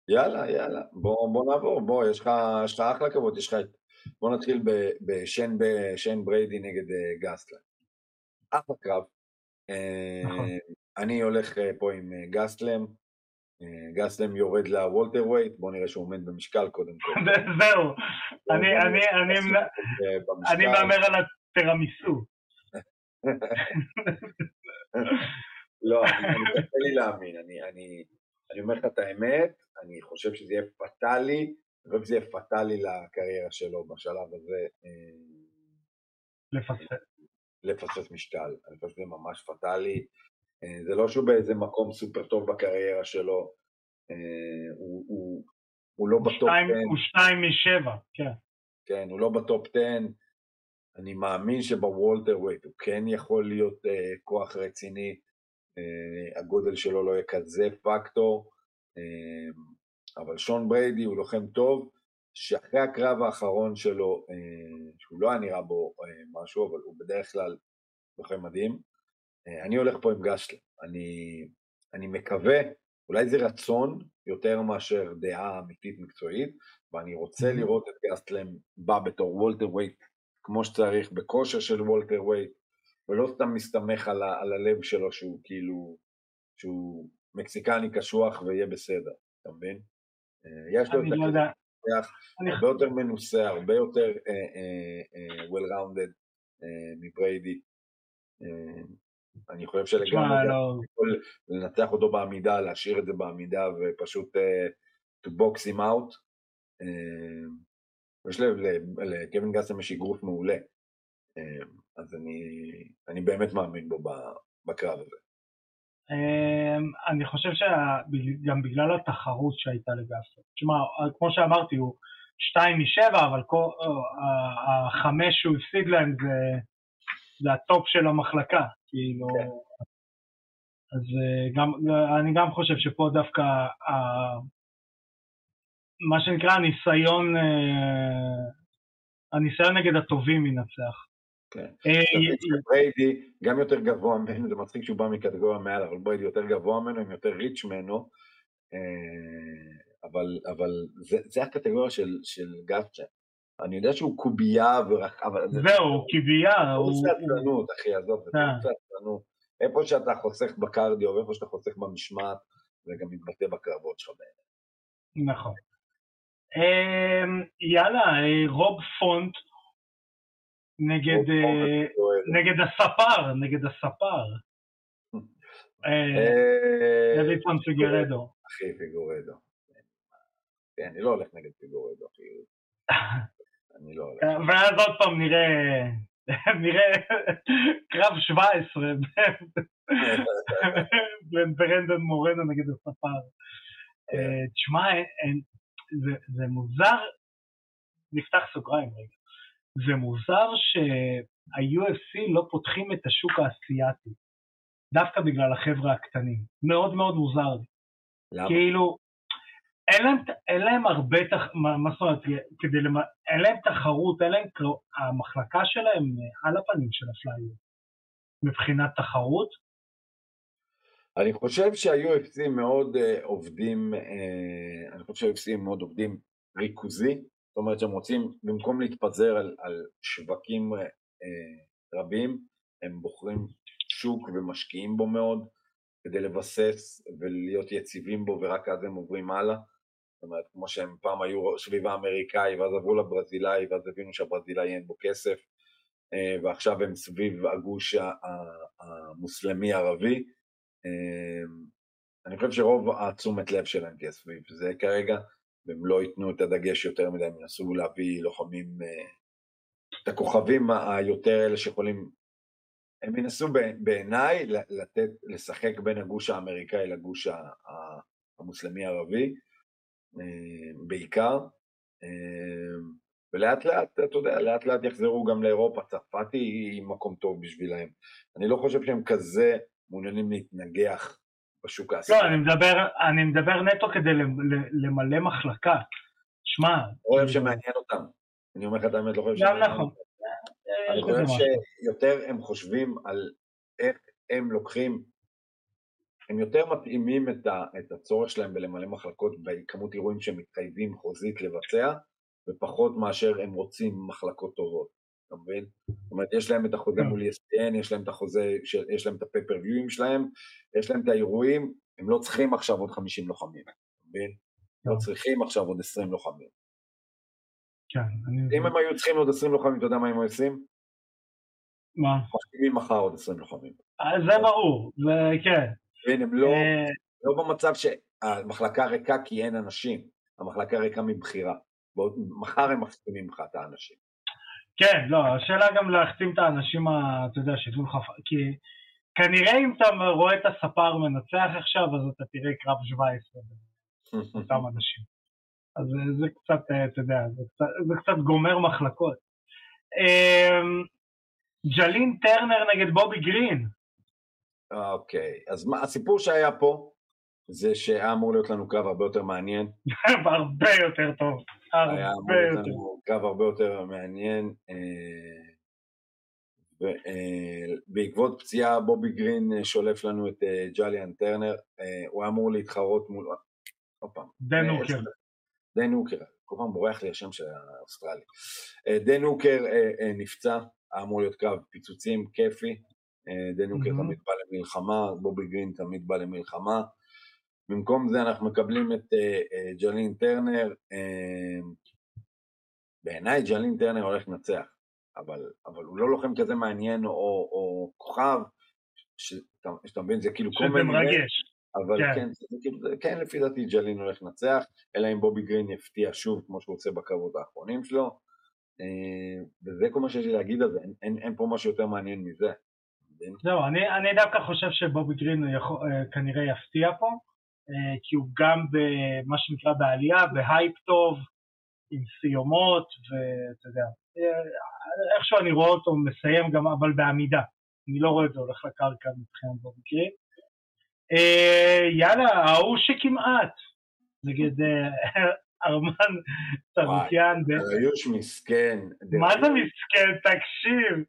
יאללה, יאללה, בוא, בוא נעבור, בוא, יש לך, יש לך אחלה כבוד, יש לך את... בוא נתחיל בשון, בשון בריידי נגד אה, גסטלם. אחלה קרב. אה, נכון. אני הולך אה, פה עם גסטלם, גסטלם יורד ל welterweight, בוא נראה שהוא עומד במשקל קודם כל. זהו, אני מהמר על הטרמיסו. לא, אני קשה לי להאמין, אני אומר לך את האמת, אני חושב שזה יהיה פטאלי, אני חושב שזה יהיה פטאלי לקריירה שלו בשלב הזה. אה, לפספס. לפספס משקל, אני חושב שזה ממש פטאלי. אה, זה לא שהוא באיזה מקום סופר טוב בקריירה שלו, אה, הוא, הוא, הוא לא בטופ 10. הוא שתיים משבע, כן. כן, הוא לא בטופ 10. אני מאמין שב welterweight הוא כן יכול להיות אה, כוח רציני, אה, הגודל שלו לא יהיה כזה פקטור. אמ, אבל שון בריידי הוא לוחם טוב, שאחרי הקרב האחרון שלו, אה, שהוא לא היה נראה בו אה, משהו, אבל הוא בדרך כלל לוחם מדהים, אני הולך פה עם גסטלם. אני, אני מקווה, אולי זה רצון יותר מאשר דעה אמיתית מקצועית, ואני רוצה לראות את גסלם בא בתור welterweight כמו שצריך, בכושר של welterweight, ולא סתם מסתמך על, ה, על הלב שלו שהוא כאילו, שהוא מקסיקני קשוח ויהיה בסדר, אתה מבין? אה, יש לו את הכסף, הרבה יותר מנוסה, הרבה יותר uh, uh, uh, well-rounded uh, מבריידי. אני חושב שלגמרי לא... יכול לנצח אותו בעמידה, להשאיר את זה בעמידה ופשוט uh, to box him out. Uh, יש לקלווין גסטלום יש אגרוף מעולה, אה, אז אני, אני באמת מאמין בו בקרב הזה. אני חושב שגם בגלל התחרות שהייתה לגסטלום, תשמע, כמו שאמרתי, הוא שתיים משבע, אבל החמש שהוא הפסיד להם זה, זה הטופ של המחלקה, כאילו... כן. אז גם, אני גם חושב שפה דווקא ה, מה שנקרא הניסיון, הניסיון נגד הטובים ינצח. כן. בריידי גם יותר גבוה ממנו, זה מצחיק שהוא בא מקטגוריה מעל, אבל בריידי יותר גבוה ממנו, הם יותר ריץ' ממנו, אבל, אבל זה, זה הקטגוריה של, של גפצ'ה. אני יודע שהוא קובייה ורחב. זהו, קובייה. הוא סטלנות, אחי, עזוב, זה סטלנות. איפה שאתה חוסך בקרדיו ואיפה שאתה חוסך במשמעת, זה גם מתבטא בקרבות שלך בעיניי. נכון. אמ, יאללה, אה, רוב פונט נגד, אה, נגד הספר, נגד הספר. דוידסון אה, פיגורדו. אחי, פיגורדו. כן, אני לא הולך נגד פיגורדו, אחי. אני לא הולך. ואז עוד פעם נראה, נראה קרב 17 בין ברנדון מורנו נגד הספר. כן. תשמע, זה מוזר, נפתח סוגריים רגע. זה מוזר שה-UFC לא פותחים את השוק האסייתי, דווקא בגלל החבר'ה הקטנים. מאוד מאוד מוזר לי. למה? כאילו, אין להם, אין להם הרבה, תח... מה, מה זאת אומרת, כדי למ... אין להם תחרות, אין להם, המחלקה שלהם על הפנים של הפלייור. מבחינת תחרות. אני חושב שה-UFC מאוד uh, עובדים, uh, אני חושב שה-UFC מאוד עובדים ריכוזי, זאת אומרת שהם רוצים, במקום להתפזר על, על שווקים אה, רבים, הם בוחרים שוק ומשקיעים בו מאוד כדי לבסס ולהיות יציבים בו ורק אז הם עוברים הלאה. זאת אומרת, כמו שהם פעם היו סביב האמריקאי ואז עברו לברזילאי ואז הבינו שהברזילאי אין בו כסף אה, ועכשיו הם סביב הגוש המוסלמי-ערבי. אה, אני חושב שרוב התשומת לב שלהם תהיה סביב זה כרגע, והם לא ייתנו את הדגש יותר מדי, הם ינסו להביא לוחמים, אה, את הכוכבים היותר אלה שיכולים, הם ינסו בעיניי לתת, לשחק בין הגוש האמריקאי לגוש המוסלמי-ערבי, בעיקר, אה, ולאט לאט, אתה יודע, לאט לאט יחזרו גם לאירופה, צרפת היא מקום טוב בשבילהם. אני לא חושב שהם כזה מעוניינים להתנגח בשוק העשירי. לא, אני מדבר, אני מדבר נטו כדי למלא מחלקה. שמע... לא אוהב שמעניין אותם. אני אומר לך את האמת, לא חושב שמעניין אותם. גם נכון. אני חושב שיותר הם חושבים על איך הם לוקחים, הם יותר מתאימים את, ה, את הצורך שלהם בלמלא מחלקות בכמות אירועים שהם מתחייבים חוזית לבצע, ופחות מאשר הם רוצים מחלקות טובות. אתה מבין? זאת אומרת, יש להם את החוזה כן. מול ESPN, יש להם את החוזה, יש להם את הפייפריוויים שלהם, יש להם את האירועים, הם לא צריכים עכשיו עוד 50 לוחמים, אתה מבין? לא. צריכים עכשיו עוד 20 לוחמים. כן. אם הם היו צריכים עוד 20 לוחמים, אתה יודע מה הם עושים? מה? מחתימים מחר עוד 20 לוחמים. אה, זה ברור, זה כן. כן, הם לא, אה, לא במצב שהמחלקה ריקה כי אין אנשים, המחלקה ריקה מבחירה. מחר הם מחתימים לך את האנשים. כן, לא, השאלה גם להחתים את האנשים, אתה יודע, שייתנו לך, כי כנראה אם אתה רואה את הספר מנצח עכשיו, אז אתה תראה קרב 17 אותם אנשים. אז זה קצת, אה, אתה יודע, זה קצת, זה קצת גומר מחלקות. אמ, ג'לין טרנר נגד בובי גרין. אוקיי, אז מה, הסיפור שהיה פה, זה שהיה אמור להיות לנו קרב הרבה יותר מעניין. הרבה יותר טוב. היה אמור להיות לנו קרב הרבה יותר מעניין. אה, אה, פציעה בובי גרין אה, שולף לנו את ג'ליאן טרנר, הוא היה אמור להתחרות מול... עוד פעם. דן הוקר. דן הוקר, כל פעם בורח לי השם של האוסטרלי. דן הוקר נפצע, היה אמור להיות קרב פיצוצים כיפי. דן הוקר תמיד בא למלחמה, בובי גרין תמיד בא למלחמה. במקום זה אנחנו מקבלים את אה, אה, ג'לין טרנר, אה, בעיניי ג'לין טרנר הולך לנצח, אבל, אבל הוא לא לוחם כזה מעניין או, או כוכב, שאתה, שאתה מבין, זה כאילו שזה מרגש. אבל כן, כן, זה, כאילו, כן, לפי דעתי ג'לין הולך לנצח, אלא אם בובי גרין יפתיע שוב כמו שהוא עושה בקרבות האחרונים שלו, וזה כל מה שיש לי להגיד על זה, אין, אין, אין פה משהו יותר מעניין מזה. זהו, אני, אני דווקא חושב שבובי גרין יכול, כנראה יפתיע פה, אה, כי הוא גם במה שנקרא בעלייה, בהייפ טוב, עם סיומות, ואתה יודע, איכשהו אני רואה אותו מסיים גם, אבל בעמידה. אני לא רואה את זה הולך לקרקע מבחינת במקרים. אה, יאללה, ההוא שכמעט, נגד אה, ארמן צרוקיאן. דריוש מסכן. מה זה מסכן? תקשיב,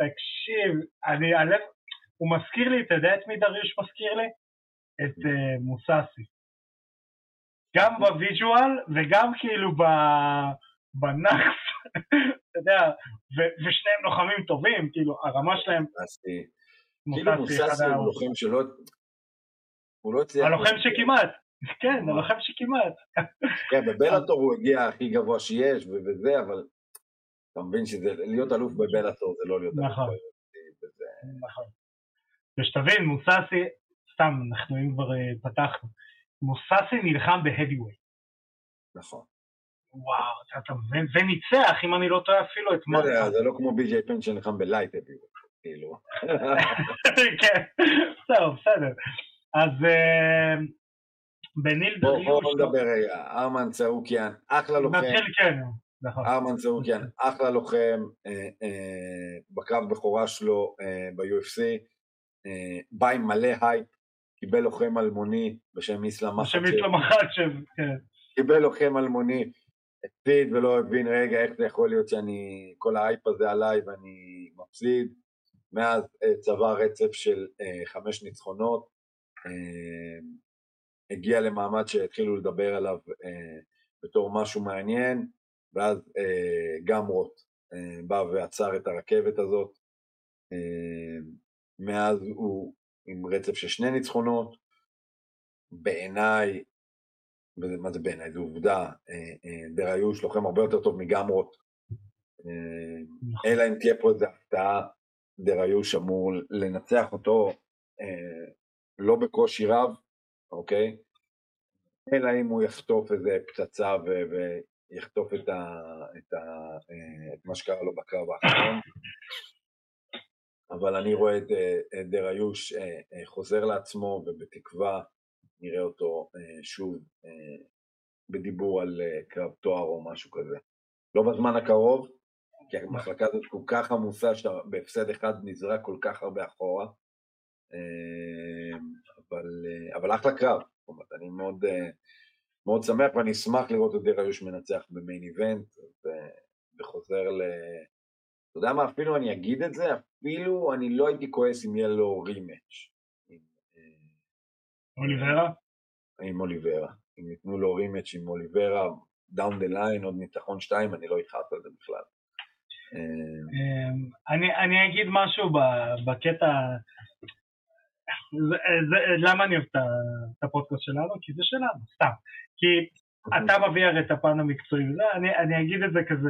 תקשיב. אני, הלב, הוא מזכיר לי, אתה יודע את מי דריוש מזכיר לי? את אה, מוסאסי. גם ב visual וגם כאילו בנאקס, אתה יודע, ושניהם לוחמים טובים, כאילו הרמה שלהם... כאילו מוססי הוא לוחם שלא... הוא לא הצליח... הלוחם שכמעט, כן, הלוחם שכמעט. כן, בבלאטור הוא הגיע הכי גבוה שיש וזה, אבל אתה מבין שלהיות אלוף בבלאטור זה לא להיות אלוף. נכון. נכון. ושתבין, מוססי, סתם, אנחנו אם כבר אה, פתחנו, מוססי נלחם בהדיווייט. נכון. וואו, אתה מבין? וניצח, אם אני לא טועה אפילו את לא מרקה. זה לא כמו בי.ג'יי פן שנלחם ב light heavyweight, כאילו. כן, טוב, בסדר. אז אה, בניל דריוש... בואו נדבר רגע, ארמן צרוקיאן, אחלה לוחם. נתחיל כן. נכון. ארמן צרוקיאן, אחלה לוחם, אה, בקרב בכורה שלו ב-UFC, בא עם מלא הייפ, קיבל לוחם אלמוני בשם איסלאם מחצ'ב. בשם איסלאם מחצ'ב, כן. קיבל לוחם אלמוני, הפסיד ולא הבין, רגע, איך זה יכול להיות שאני, כל האייפ הזה עליי ואני מפסיד. מאז אה, צבע רצף של אה, חמש ניצחונות, אה, הגיע למעמד שהתחילו לדבר עליו אה, בתור משהו מעניין, ואז אה, גם רוט אה, בא ועצר את הרכבת הזאת. אה, מאז הוא עם רצף של שני ניצחונות. בעיניי, מה זה בעיניי? זו עובדה, אה, אה, דריוש לוחם הרבה יותר טוב מגמרות. אה, נכון. אלא אם תהיה פה איזו הפתעה, דריוש אמור לנצח אותו לא בקושי רב, אוקיי? אלא אם הוא יחטוף איזה פצצה ויחטוף את, ה, את, ה, את מה שקרה לו בקרב האחרון. אבל אני רואה את אה, דריוש אה, אה, חוזר לעצמו ובתקווה נראה אותו שוב בדיבור על קרב תואר או משהו כזה. לא בזמן הקרוב, כי המחלקה הזאת כל כך עמוסה שאתה בהפסד אחד נזרק כל כך הרבה אחורה, אבל, אבל אחלה קרב, זאת אומרת, אני מאוד, מאוד שמח ואני אשמח לראות את דריוש מנצח ב main event וחוזר ל... אתה יודע מה, אפילו אני אגיד את זה, אפילו אני לא הייתי כועס אם יהיה לו rematch. אה, אוליברה? עם אוליברה. אם ייתנו לו rematch עם אוליברה, down the line, עוד ניצחון שתיים, אני לא אכעס על זה בכלל. אה, אמ, אני אגיד משהו בקטע, למה אני אוהב את הפודקאסט שלנו? כי זה שלנו, סתם. כי אתה מביא הרי את הפן המקצועי, אני אגיד את זה כזה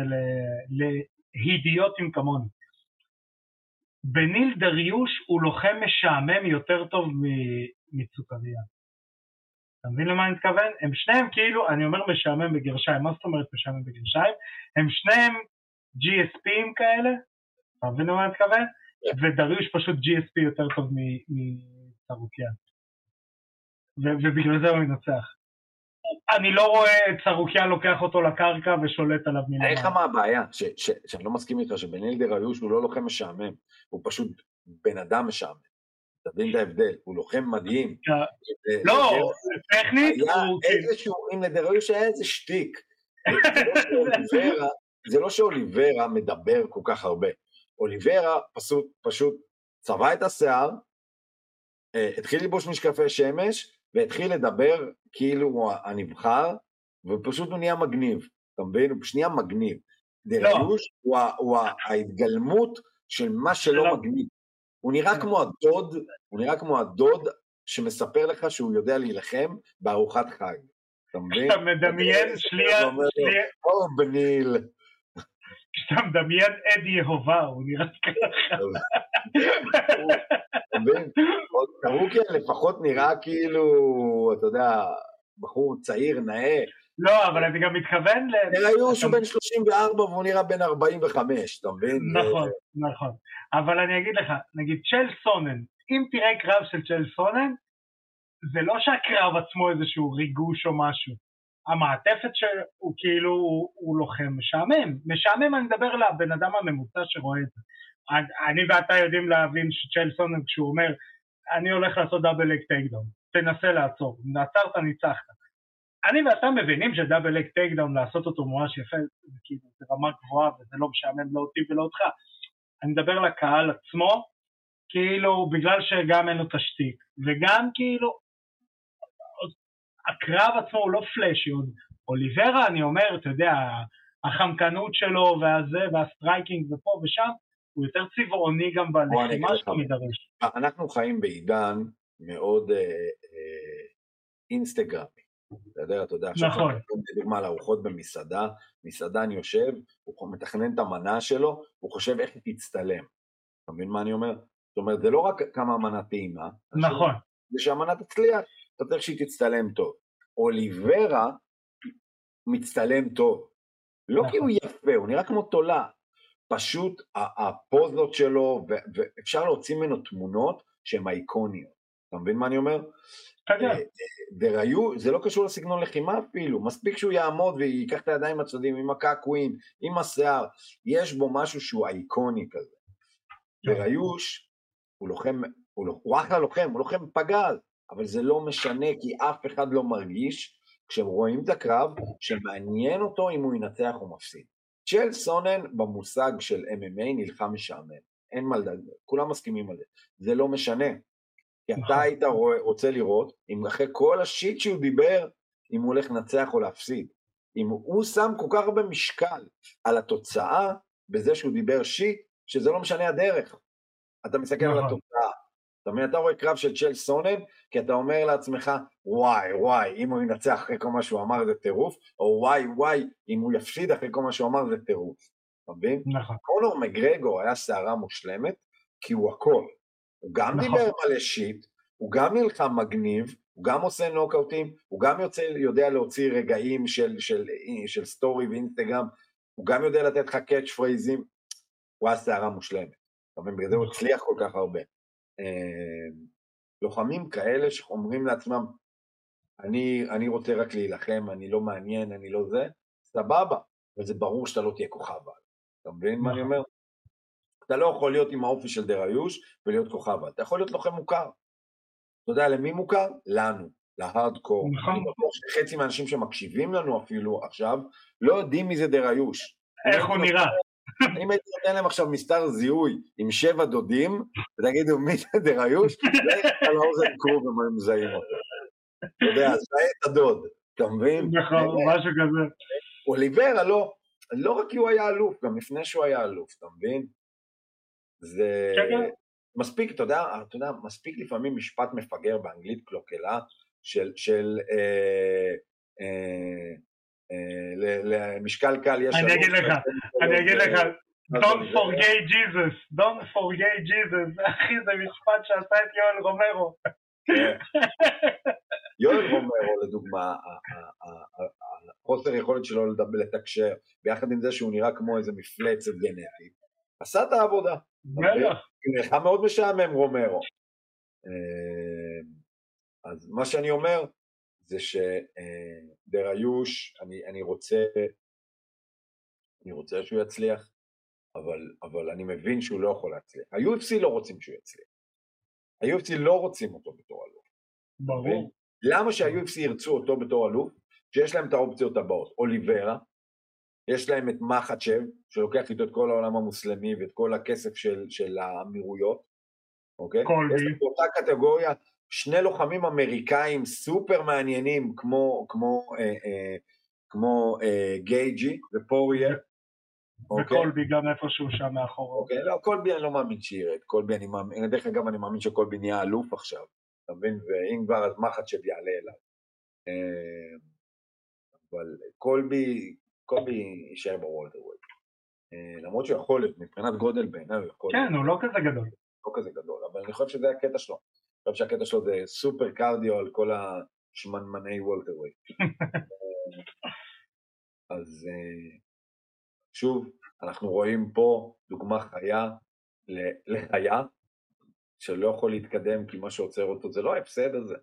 להידיוטים כמוני. בניל דריוש הוא לוחם משעמם יותר טוב מצוקריה. אתה מבין למה אני מתכוון? הם שניהם כאילו, אני אומר משעמם בגרשיים, מה זאת אומרת משעמם בגרשיים? הם שניהם GSPים כאלה, אתה מבין למה אני מתכוון? ודריוש פשוט GSP יותר טוב מצרוקיאן. ובגלל זה הוא ינצח. אני לא רואה את סרוקיאן לוקח אותו לקרקע ושולט עליו מלמעלה. אני אגיד לך מה הבעיה, שאני לא מסכים איתך שבניל דריוש הוא לא לוחם משעמם, הוא פשוט בן אדם משעמם. אתה מבין את ההבדל, הוא לוחם מדהים. לא, טכנית הוא... איזשהו, אם לדריוש היה איזה שטיק. זה לא שאוליברה מדבר כל כך הרבה. אוליברה פשוט, פשוט צבע את השיער, אה, התחיל ללבוש משקפי שמש, והתחיל לדבר כאילו הוא הנבחר, ופשוט הוא נהיה מגניב, אתה מבין? הוא שנייה מגניב. דריוש לא. הוא, הוא ההתגלמות של מה שלא לא. מגניב. הוא נראה כן. כמו הדוד, הוא נראה כמו הדוד שמספר לך שהוא יודע להילחם בארוחת חג. אתה מבין? אתה מדמיין, שנייה, שנייה. או בניל. כשאתה מדמיין עד יהובה, הוא נראה ככה. קרוקיה לפחות נראה כאילו, אתה יודע, בחור צעיר, נאה. לא, אבל אני גם מתכוון ל... היו שהוא בן 34 והוא נראה בן 45, אתה מבין? נכון, נכון. אבל אני אגיד לך, נגיד צ'ל סונן, אם תראה קרב של צ'ל סונן, זה לא שהקרב עצמו איזשהו ריגוש או משהו. המעטפת שהוא כאילו, הוא, הוא לוחם משעמם. משעמם אני מדבר לבן אדם הממוצע שרואה את זה. אני ואתה יודעים להבין שצ'ל סונן כשהוא אומר, אני הולך לעשות double leg takedown, תנסה לעצור, נעצרת ניצחת. אני ואתה מבינים ש double leg takedown לעשות אותו ממש יפה, זה כאילו, זה רמה גבוהה וזה לא משעמם לא אותי ולא אותך. אני מדבר לקהל עצמו, כאילו בגלל שגם אין לו תשתית, וגם כאילו הקרב עצמו הוא לא flashy, עוד אוליברה אני אומר, אתה יודע, החמקנות שלו והזה וה striking ופה ושם, הוא יותר צבעוני גם בלחימה שהוא מדרש. אנחנו חיים בעידן מאוד אה, אה, אינסטגרמי. אתה יודע, אתה יודע, עכשיו נכון. לדוגמה לארוחות במסעדה, מסעדן יושב, הוא מתכנן את המנה שלו, הוא חושב איך היא תצטלם. אתה מבין מה אני אומר? זאת אומרת, זה לא רק כמה המנה טעימה, נכון. זה שהמנה תצליח, אתה צריך שהיא תצטלם טוב. אוליברה מצטלם טוב. לא כי הוא נכון. יפה, הוא נראה כמו תולה. פשוט הפוזות שלו, ואפשר להוציא ממנו תמונות שהן אייקוניות. אתה מבין מה אני אומר? כן. אה, דריו, זה לא קשור לסגנון לחימה אפילו, מספיק שהוא יעמוד וייקח את הידיים בצדדים עם הקעקועים, עם השיער, יש בו משהו שהוא אייקוני כזה. דריוש הוא לוחם, הוא אחלה לוחם, הוא לוחם פגז, אבל זה לא משנה כי אף אחד לא מרגיש כשהם רואים את הקרב שמעניין אותו אם הוא ינצח או מפסיד. צ'ל סונן במושג של MMA נלחם משעמם, אין מה לדעת, כולם מסכימים על זה, זה לא משנה, כי אתה נכון. היית רוצה לראות אם אחרי כל השיט שהוא דיבר, אם הוא הולך לנצח או להפסיד. אם הוא שם כל כך הרבה משקל על התוצאה בזה שהוא דיבר shit, שזה לא משנה הדרך. אתה מסתכל על נכון. התוצאה. אתה מבין, אתה רואה קרב של צ'ל סונן, כי אתה אומר לעצמך, וואי, וואי, אם הוא ינצח אחרי כל מה שהוא אמר זה טירוף, או וואי, וואי, אם הוא יפסיד אחרי כל מה שהוא אמר זה טירוף. אתה מבין? נכון. קונור מקגרגור היה סערה מושלמת, כי הוא הכל. הוא גם נכון. דיבר מלא shit, הוא גם נלחם מגניב, הוא גם עושה נוקאוטים, הוא גם יוצא, יודע להוציא רגעים של, של, של, של סטורי ואינסטגרם, הוא גם יודע לתת לך קאץ' פרייזים, הוא היה סערה מושלמת. אתה מבין? בגלל זה הוא נכון. הצליח כל כך הרבה. אה, לוחמים כאלה שאומרים לעצמם, אני, אני רוצה רק להילחם, אני לא מעניין, אני לא זה, סבבה, אבל זה ברור שאתה לא תהיה כוכב אתה מבין מה אני נכון. אומר? אתה לא יכול להיות עם האופי של דריוש ולהיות כוכב אתה יכול להיות לוחם מוכר. אתה יודע למי מוכר? לנו, להארדקור. נכון. אני בטוח שחצי מהאנשים שמקשיבים לנו אפילו עכשיו לא יודעים מי זה דריוש. איך הוא נראה? אם הייתי נותן להם עכשיו מסתר זיהוי עם שבע דודים, ותגידו מי זה דריוש, זה על האוזן קרוב והם מזהים אותו. אתה יודע, זה את הדוד, אתה מבין? נכון, משהו כזה. אוליברה לא, לא רק כי הוא היה אלוף, גם לפני שהוא היה אלוף, אתה מבין? זה כן. מספיק, אתה יודע, אתה יודע, מספיק לפעמים משפט מפגר באנגלית קלוקלה של, של אה, אה, אה, למשקל קל יש... אני אגיד לך, אני אגיד לך, Don't forget Jesus, Don't forget Jesus, אחי זה משפט שעשה את יואל רומרו. כן. יואל רומרו לדוגמה, החוסר יכולת שלו לתקשר, ביחד עם זה שהוא נראה כמו איזה מפלצת גנטית, עשה את העבודה. נראה מאוד משעמם רומרו. אה, אז מה שאני אומר, זה שדריוש, אני, אני רוצה, אני רוצה שהוא יצליח, אבל, אבל אני מבין שהוא לא יכול להצליח. ה-UFC לא רוצים שהוא יצליח. ה-UFC לא רוצים אותו בתור אלוף. ברור. למה שה-UFC ירצו אותו בתור אלוף? שיש להם את האופציות הבאות, אוליברה, יש להם את מחצ'ב, שלוקח איתו את כל העולם המוסלמי ואת כל הכסף של, של האמירויות, אוקיי? קולבי. יש להם באותה קטגוריה שני לוחמים אמריקאים סופר מעניינים כמו, כמו, אה, אה, כמו אה, גייג'י ופוריה. אוקיי? וקולבי אוקיי? גם איפשהו שם מאחור. אוקיי, לא, קולבי אני לא מאמין שירד, קולבי אני מאמין, דרך אגב אני מאמין שקולבי נהיה אלוף עכשיו, אתה מבין? ואם כבר אז מחצ'ב יעלה אליו. אה, אבל קולבי, קולבי יישאר ב welterweight. אה, למרות שהוא יכול להיות, מבחינת גודל בעיניי הוא יכול להיות. כן, הוא לא כזה גדול. לא כזה גדול, אבל אני חושב שזה הקטע שלו. חושב שהקטע שלו זה super cardio על כל השמנמני welterweight. אז אה, שוב, אנחנו רואים פה דוגמה חיה לחיה שלא יכול להתקדם כי מה שעוצר אותו זה לא ההפסד הזה.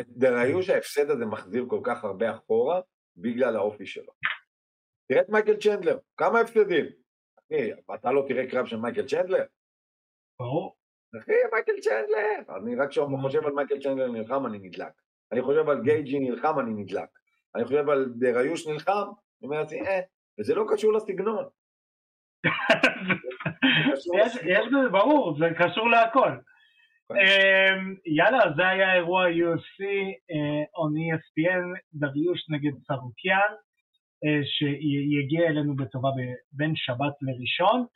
את דריוש ההפסד הזה מחזיר כל כך הרבה אחורה בגלל האופי שלו. תראה את מייקל צ'נדלר, כמה הפסדים? אחי, אתה לא תראה קרב של מייקל צ'נדלר? ברור. אחי, מייקל צ'נדלר. אני רק כשאני חושב על מייקל צ'נדלר נלחם, אני נדלק. אני חושב על גייג'י נלחם, אני נדלק. אני חושב על דריוש נלחם, אני אומר לעצמי, אה, וזה לא קשור לסגנון. יש בזה, ברור, זה קשור להכל. כן. אמ, יאללה, זה היה אירוע UFC אה, on ESPN, דריוש נגד סרוקיאן, אה, שיגיע אלינו בטובה בין שבת לראשון.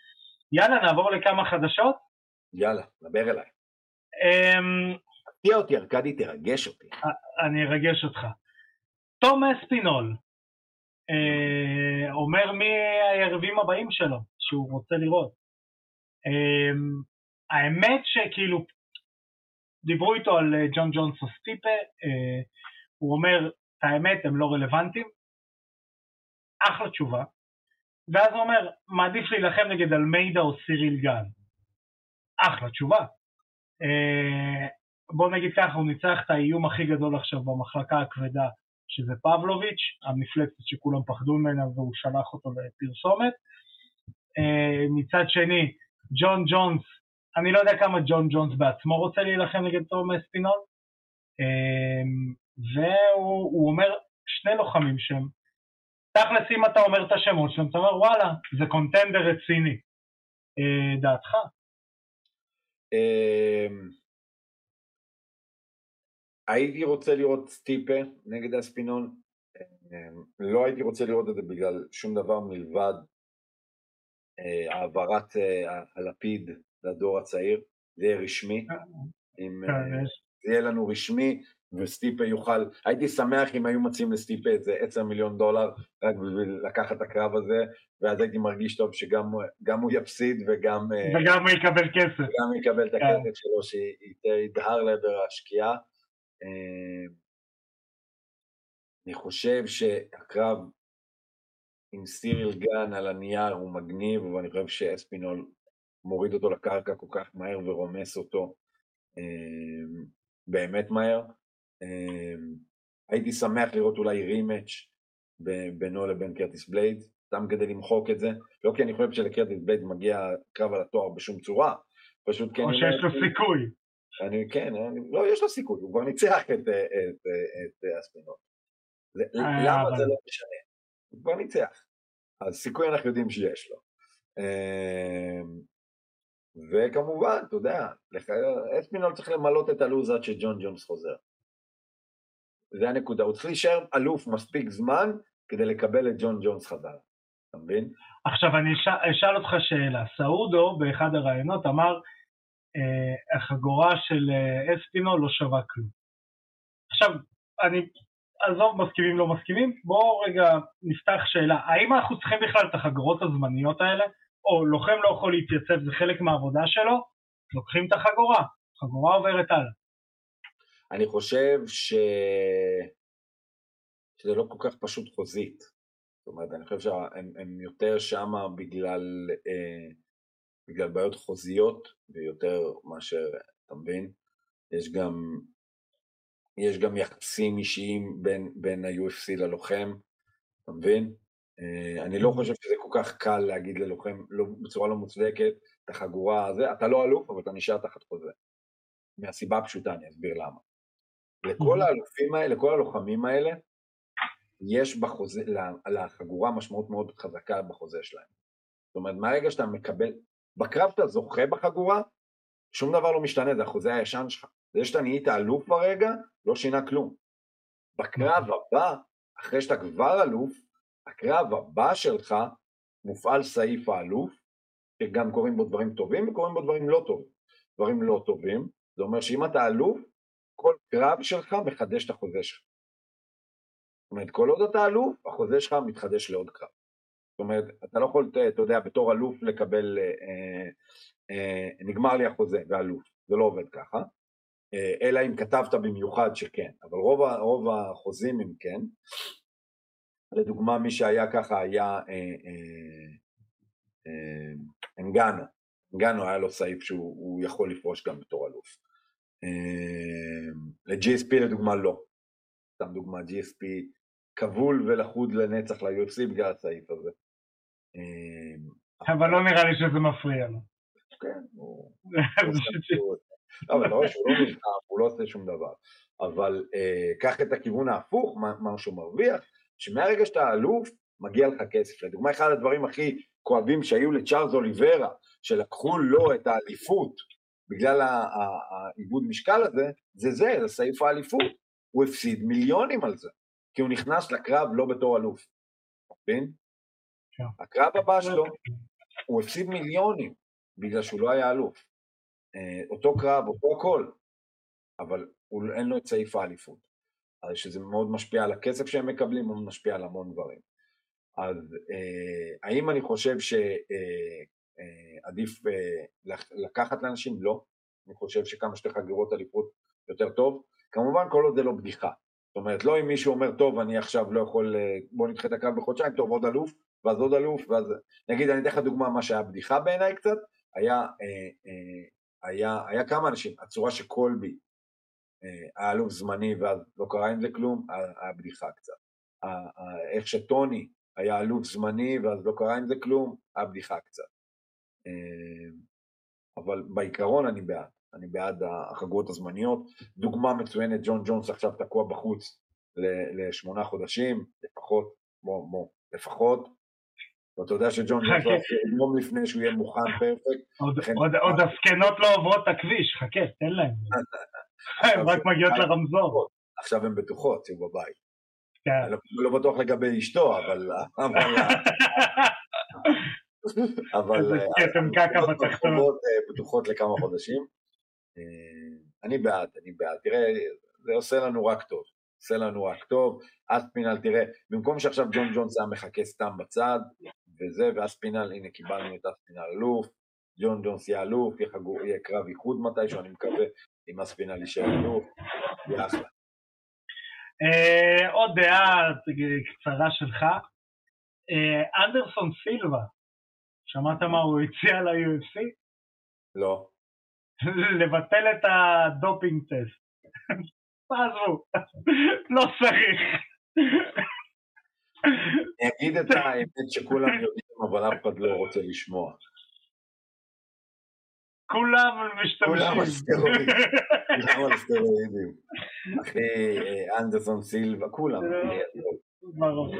יאללה, נעבור לכמה חדשות? יאללה, דבר אליי. אמ, תפתיע אותי, ארכדי, תרגש אותי. אה, אני ארגש אותך. תום אספינול אומר מי היריבים הבאים שלו, שהוא רוצה לראות. אמ, האמת שכאילו דיברו איתו על אה, ג'ון ג'ונס או סטיפה, אה, הוא אומר, את האמת, הם לא רלוונטיים. אחלה תשובה. ואז הוא אומר, מעדיף להילחם נגד אלמידה או סיריל גן. אחלה תשובה. אה, בוא נגיד ככה, הוא ניצח את האיום הכי גדול עכשיו במחלקה הכבדה, שזה פבלוביץ', המפלצת שכולם פחדו ממנה והוא שלח אותו לפרסומת. מצד שני, ג'ון ג'ונס אני לא יודע כמה ג'ון ג'ונס בעצמו רוצה להילחם נגד תום ספינול, אמ, והוא אומר שני לוחמים שהם, תכלס אם אתה אומר את השמות שלהם, אתה אומר וואלה, זה קונטנדר רציני. אה, דעתך? אמ, הייתי רוצה לראות סטיפה נגד אספינול, אמ, לא הייתי רוצה לראות את זה בגלל שום דבר מלבד אה, העברת אה, הלפיד לדור הצעיר, זה יהיה רשמי, אה, אם כן, אה, זה יהיה לנו רשמי וסטיפה יוכל, הייתי שמח אם היו מציעים לסטיפה איזה עשר מיליון דולר רק בשביל לקחת את הקרב הזה, ואז הייתי מרגיש טוב שגם הוא יפסיד וגם... אה, וגם הוא יקבל כסף. וגם הוא יקבל את כן. הכסף שלו שידהר לעבר השקיעה. אני חושב שהקרב עם סיריל גן על הנייר הוא מגניב, ואני חושב שאספינול מוריד אותו לקרקע כל כך מהר ורומס אותו אמ, באמת מהר. אמ, הייתי שמח לראות אולי רימץ' בינו לבין קרטיס בלייד, סתם כדי למחוק את זה, לא כי אני חושב שלקרטיס בלייד מגיע קרב על התואר בשום צורה, פשוט כן... או שיש לו סיכוי. אני, כן, אני, לא, יש לו סיכוי, הוא כבר ניצח את, את, את, את אספינול. אה, למה זה לא משנה? הוא כבר ניצח. אז סיכוי אנחנו יודעים שיש לו. אמ, וכמובן, אתה יודע, אספינול צריך למלות את הלו"ז עד שג'ון ג'ונס חוזר. זה הנקודה, הוא צריך להישאר אלוף מספיק זמן כדי לקבל את ג'ון ג'ונס חזר, אתה מבין? עכשיו אני אשאל אותך שאלה, סעודו באחד הראיונות אמר אה, החגורה של אה, אספינול לא שווה כלום. עכשיו, אני, עזוב מסכימים לא מסכימים, בואו רגע נפתח שאלה, האם אנחנו צריכים בכלל את החגורות הזמניות האלה? או לוחם לא יכול להתייצב, זה חלק מהעבודה שלו, לוקחים את החגורה, חגורה עוברת הלאה. אני חושב ש... שזה לא כל כך פשוט חוזית. זאת אומרת, אני חושב שהם יותר שמה בגלל, אה, בגלל בעיות חוזיות ויותר מאשר, אתה מבין? יש גם, יש גם יחסים אישיים בין, בין ה-UFC ללוחם, אתה מבין? אה, אני לא חושב שזה כל כך קל להגיד ללוחם לא, בצורה לא מוצדקת, את החגורה הזה, אתה לא אלוף, אבל אתה נשאר תחת חוזה. מהסיבה הפשוטה, אני אסביר למה. לכל האלופים האלה, לכל הלוחמים האלה, יש בחוזה, לחגורה משמעות מאוד חזקה בחוזה שלהם. זאת אומרת, מהרגע שאתה מקבל, בקרב שאתה זוכה בחגורה, שום דבר לא משתנה, זה החוזה הישן שלך. זה שאתה נהיית אלוף ברגע, לא שינה כלום. בקרב הבא, אחרי שאתה כבר אלוף, הקרב הבא שלך מופעל סעיף האלוף, שגם קורים בו דברים טובים וקורים בו דברים לא טובים. דברים לא טובים, זה אומר שאם אתה אלוף, כל קרב שלך מחדש את החוזה שלך. זאת אומרת, כל עוד אתה אלוף, החוזה שלך מתחדש לעוד קרב. זאת אומרת, אתה לא יכול, אתה יודע, בתור אלוף לקבל, אה, אה, אה, נגמר לי החוזה ואלוף, זה לא עובד ככה, אה, אלא אם כתבת במיוחד שכן, אבל רוב, רוב החוזים הם כן, לדוגמה מי שהיה ככה היה אה, אה, אה, אנגנו, אנגנו היה לו סעיף שהוא יכול לפרוש גם בתור אלוף. ל-GSP לדוגמה לא. סתם דוגמה, GSP כבול ולחוד לנצח ל-UFC בגלל הסעיף הזה. אבל לא נראה לי שזה מפריע לו. כן, הוא... לא, אבל רואה שהוא לא נלחם, הוא לא עושה שום דבר. אבל אה, קח את הכיוון ההפוך, מה שהוא מרוויח, שמהרגע שאתה אלוף, מגיע לך כסף. לדוגמה, אחד הדברים הכי כואבים שהיו לצ'ארלס אוליברה, שלקחו לו את האליפות בגלל העיבוד משקל הזה, זה זה, זה סעיף האליפות. הוא הפסיד מיליונים על זה, כי הוא נכנס לקרב לא בתור אלוף. מבין? כן. הקרב הבא שלו, הוא הפסיד מיליונים בגלל שהוא לא היה אלוף. אה, אותו קרב, אותו הכל, אבל הוא, אין לו את סעיף האליפות. אז שזה מאוד משפיע על הכסף שהם מקבלים, מאוד משפיע על המון דברים. אז אה, האם אני חושב שעדיף אה, אה, לקחת לאנשים? לא. אני חושב שכמה שיותר חגירות אליפות יותר טוב. כמובן כל עוד זה לא בדיחה. זאת אומרת, לא אם מישהו אומר, טוב, אני עכשיו לא יכול, אה, בוא נדחה את הקרב בחודשיים, טוב, עוד אלוף, ואז עוד אלוף, ואז... נגיד, אני אתן לך דוגמה, מה שהיה בדיחה בעיניי קצת, היה, אה, אה, היה, היה כמה אנשים, הצורה שקולבי אה, היה אלוף זמני ואז לא קרה עם זה כלום, היה בדיחה קצת. איך שטוני היה אלוף זמני ואז לא קרה עם זה כלום, היה בדיחה קצת. אה, אבל בעיקרון אני בעד, אני בעד החגורות הזמניות. דוגמה מצוינת, ג'ון ג'ונס עכשיו תקוע בחוץ לשמונה חודשים, לפחות, בוא, בוא, לפחות. ואתה יודע שג'ון ג'ונס יום לפני שהוא יהיה מוכן פרפקט. עוד הזקנות לא עוברות את הכביש, חכה, תן להם. הן רק מגיעות לרמזור. עכשיו הן בטוחות שהוא בבית. כן. לא, לא בטוח לגבי אשתו, אבל... אבל... בתחתון. אה, בטוחות לכמה חודשים. אה, אני בעד, אני בעד. תראה, זה עושה לנו רק טוב. עושה לנו רק טוב. אספינל, תראה, במקום שעכשיו ג'ון ג'ונס היה מחכה סתם בצד, וזה, ואספינל, הנה קיבלנו את אספינל אלוף, ג'ון ג'ונס יהיה אלוף, יהיה קרב איחוד מתישהו, אני מקווה, עם אספינל יישאר אלוף, יהיה אחלה. אה, עוד דעה קצרה שלך, אה, אנדרסון סילבה, שמעת מה הוא הציע ל-UFC? לא. לבטל את ה doping test. תעזבו, לא צריך. אני אגיד את האמת שכולם יודעים, אבל אף אחד לא רוצה לשמוע. כולם משתמשים. כולם על סטרואידים. כולם על סטרואידים. אחי, אנדרסון סילבה, כולם. ברור.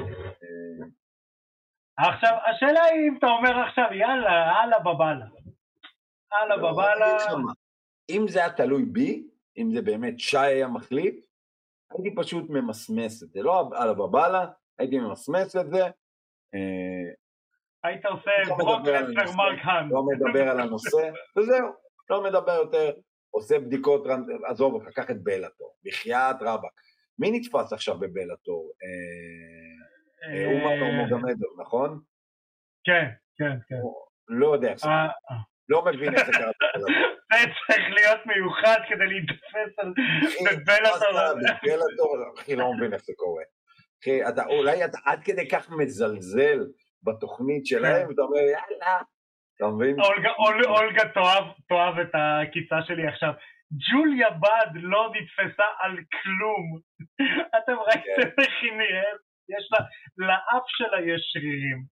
עכשיו, השאלה היא אם אתה אומר עכשיו, יאללה, אללה בבאללה. אללה לא, בבאללה. אם זה היה תלוי בי, אם זה באמת שי היה מחליט, הייתי פשוט ממסמס את זה. לא אללה בבאללה, הייתי ממסמס את זה. אה, היית עושה ברוק לסנר מרק האן. לא מדבר על הנושא, וזהו, לא מדבר יותר, עושה בדיקות, עזוב אותך, קח את בלאטור, בחייאת רבאק. מי נתפס עכשיו בבלאטור? אה, אה, אומן או מוגמדוב, נכון? כן, כן, כן. לא יודע איך זה קרה. לא מבין איך זה קרה זה צריך להיות מיוחד כדי להתאפס על בלאטור. בלאטור, אחי, לא מבין איך זה קורה. אחי, אולי אתה עד כדי כך מזלזל בתוכנית שלהם, כן. ואתה אומר יאללה, אתה מבין? אולגה תאהב את העקיצה שלי עכשיו. ג'וליה בד לא נתפסה על כלום. אתם ראיתם איך היא נראית? יש לה, לאף שלה יש שרירים.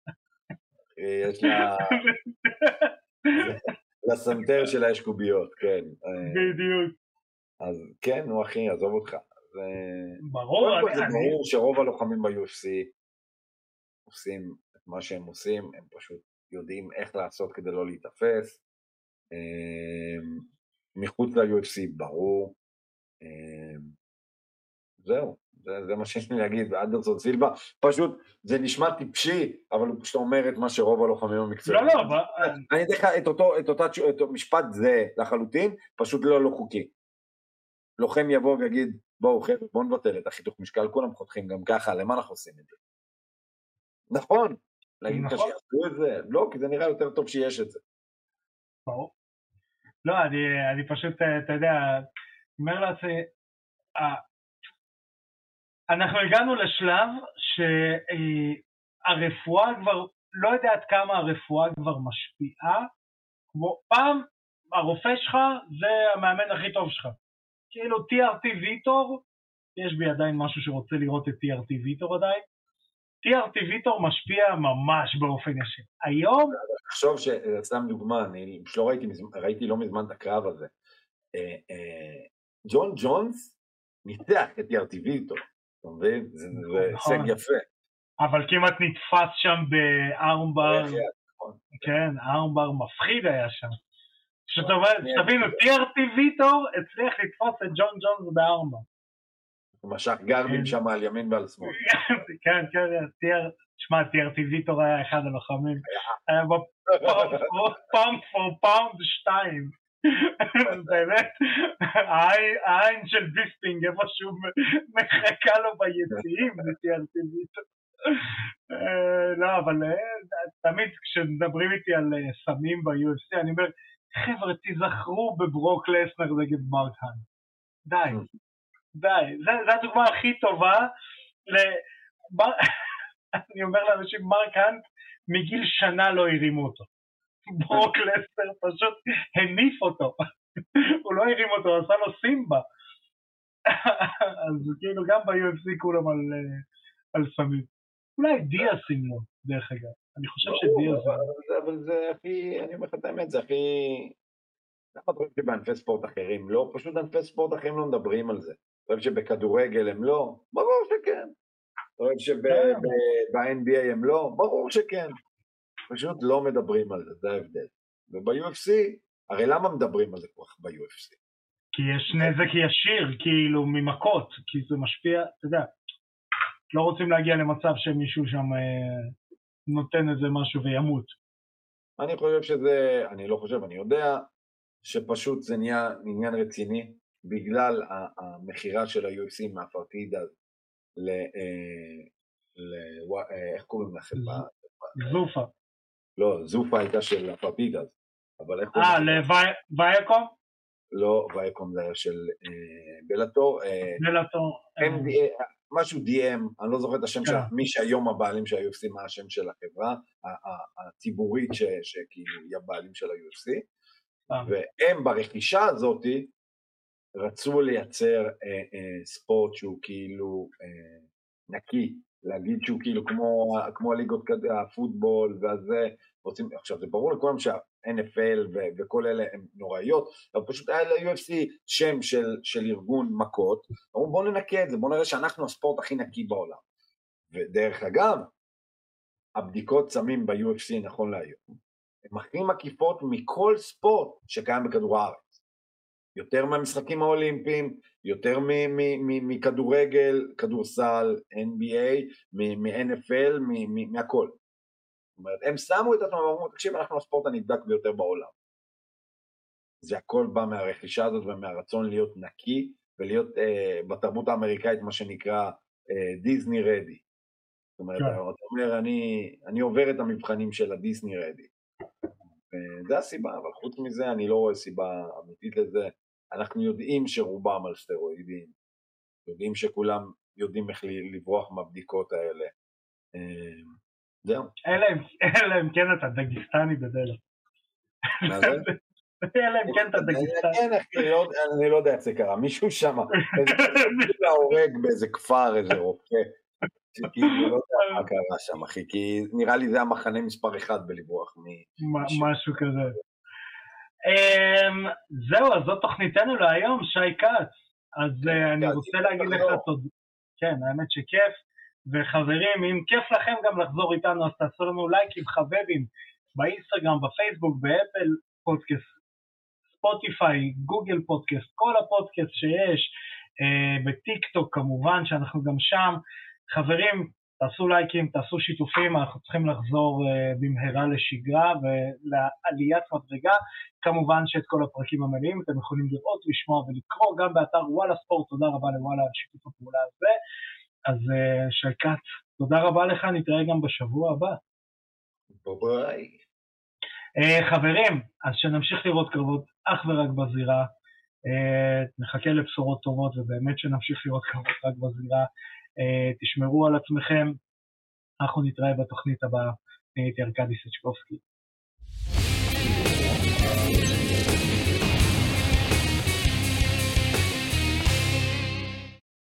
יש לה... לסנטר שלה יש קוביות, כן. בדיוק. אז כן, נו אחי, עזוב אותך. ברור, זה ברור שרוב הלוחמים ב-UFC עושים מה שהם עושים, הם פשוט יודעים איך לעשות כדי לא להיתפס. אמ, מחוץ ל-UFC ברור. זהו, זה, זה מה שיש לי להגיד, ואנדרסון סילבה, פשוט זה נשמע טיפשי, אבל הוא פשוט אומר את מה שרוב הלוחמים המקצועיים. לא, לא, אבל... אני אתן לך את אותו, את אותה, את משפט זה לחלוטין, פשוט לא לא חוקי. לוחם יבוא ויגיד, בואו חבר'ה, בואו נבטל את החיתוך משקל, כולם חותכים גם ככה, למה אנחנו עושים את זה? נכון, להגיד לך נכון. שיעשו את זה? לא, כי זה נראה יותר טוב שיש את זה. ברור. לא, אני, אני פשוט, אה, אתה יודע, אומר לעצמי, אנחנו הגענו לשלב שהרפואה כבר, לא יודע עד כמה הרפואה כבר משפיעה, כמו פעם הרופא שלך זה המאמן הכי טוב שלך. כאילו TRT ויטור, יש בי עדיין משהו שרוצה לראות את TRT ויטור עדיין. TRT ויטור משפיע ממש באופן ישיר. היום... תחשוב שסתם דוגמה, אני לא ראיתי, ראיתי לא מזמן את הקרב הזה. אה, אה, ג'ון ג'ונס ניצח את TRT ויטור, אתה מבין? זה הישג נכון. יפה. אבל כמעט נתפס שם בארמבר, נכון. כן, armbar מפחיד היה שם. שתבינו, TRT ויטור הצליח לתפוס את ג'ון ג'ונס ב armbar. הוא משך גרבין כן. שם על ימין ועל שמאל. כן, כן, תשמע, TRT ויטור היה אחד הלוחמים. היה ב pound for pound שתיים. באמת, העין של ביספינג איפשהו מחכה לו ביציעים, ב-TRT ויטור. אה, לא, אבל אה, תמיד כשמדברים איתי על אה, סמים ב-UFC, אני אומר, חבר'ה, תיזכרו בברוק לסנר נגד מרק האן. די, די. זו הדוגמה הכי טובה. אני אומר לאנשים, מרק האן מגיל שנה לא הרימו אותו. ברוק לסנר פשוט הניף אותו. הוא לא הרים אותו, הוא עשה לו סימבה. אז כאילו גם ב-UFC כולם על, על סמים. אולי דיאס ימנו, דרך אגב. אני חושב שדיאס... אבל זה הכי, אני אומר לך את האמת, זה הכי... למה אתה חושב שבענפי ספורט אחרים לא? פשוט ענפי ספורט אחרים לא מדברים על זה. אתה חושב שבכדורגל הם לא? ברור שכן. אתה חושב שב-NBA הם לא? ברור שכן. פשוט לא מדברים על זה, זה ההבדל. וב-UFC, הרי למה מדברים על זה כל כך ב-UFC? כי יש נזק ישיר, כאילו, ממכות, כי זה משפיע, אתה יודע, לא רוצים להגיע למצב שמישהו שם אה, נותן איזה משהו וימות. אני חושב שזה, אני לא חושב, אני יודע שפשוט זה נהיה עניין רציני בגלל המכירה של ה-UFC מהפרטידז ל... אה, ל... איך קוראים לכם? זופה. לא, זופה הייתה של הפרטידז, אבל איך קוראים? אה, לווייקום? לא, וייקום זה היה של בלאטור. בלאטור. משהו DM, אני לא זוכר את השם של כן. מי שהיום הבעלים של ה-UFC, מה השם של החברה הציבורית שכאילו היא הבעלים של ה-UFC, אה. והם ברכישה הזאתי רצו לייצר אה, אה, ספורט שהוא כאילו אה, נקי, להגיד שהוא כאילו כמו, כמו הליגות הפוטבול והזה, רוצים, עכשיו זה ברור לכולם שה-NFL ו- וכל אלה הם נוראיות, אבל פשוט היה ל-UFC שם של, של ארגון מכות, אמרו בואו ננקה את זה, בואו נראה שאנחנו הספורט הכי נקי בעולם. ודרך אגב, הבדיקות סמים ב-UFC נכון להיום, הן הכי מקיפות מכל ספורט שקיים בכדור הארץ. יותר מהמשחקים האולימפיים, יותר מכדורגל, כדורסל, NBA, מ-NFL, מהכל. זאת אומרת, הם שמו את עצמם ואמרו, תקשיב, אנחנו הספורט הנבדק ביותר בעולם. זה הכל בא מהרכישה הזאת ומהרצון להיות נקי ולהיות אה, בתרבות האמריקאית מה שנקרא אה, דיסני רדי. זאת אומרת, כן. אתה אומר, אני, אני עובר את המבחנים של הדיסני רדי. וזה הסיבה, אבל חוץ מזה אני לא רואה סיבה אמיתית לזה. אנחנו יודעים שרובם על סטרואידים, יודעים שכולם יודעים איך לברוח מהבדיקות האלה. אמ, זהו. אלא אם כן אתה דגיסטני בדלת. מה זה? אלא אם כן אתה דגיסטני. לא אני לא יודע איך זה קרה, מישהו שם, מישהו הורג באיזה כפר, איזה רופא. כאילו, לא יודע מה קרה שם, אחי, כי נראה לי זה המחנה מספר אחד בלברוח מ... משהו כזה. אמ, זהו, אז זאת תוכניתנו להיום, שי כץ. אז אה, אני רוצה להגיד לך תודה. כן, האמת שכיף. וחברים, אם כיף לכם גם לחזור איתנו, אז תעשו לנו לייקים חביבים באינסטגרם, בפייסבוק, באפל פודקאסט, ספוטיפיי, גוגל פודקאסט, כל הפודקאסט שיש, אה, בטיק טוק כמובן, שאנחנו גם שם. חברים, תעשו לייקים, תעשו שיתופים, אנחנו צריכים לחזור uh, במהרה לשגרה ולעליית מדרגה. כמובן שאת כל הפרקים המלאים אתם יכולים לראות, לשמוע ולקרוא גם באתר וואלה ספורט, תודה רבה לוואלה על שיתוף הפעולה הזה. אז uh, שי כץ, תודה רבה לך, נתראה גם בשבוע הבא. ביי. Uh, חברים, אז שנמשיך לראות קרבות אך ורק בזירה. נחכה לבשורות טובות ובאמת שנמשיך לראות קרבות רק בזירה. אה, תשמרו על עצמכם, אנחנו נתראה בתוכנית הבאה, אני הייתי ארכדי סצ'קובסקי.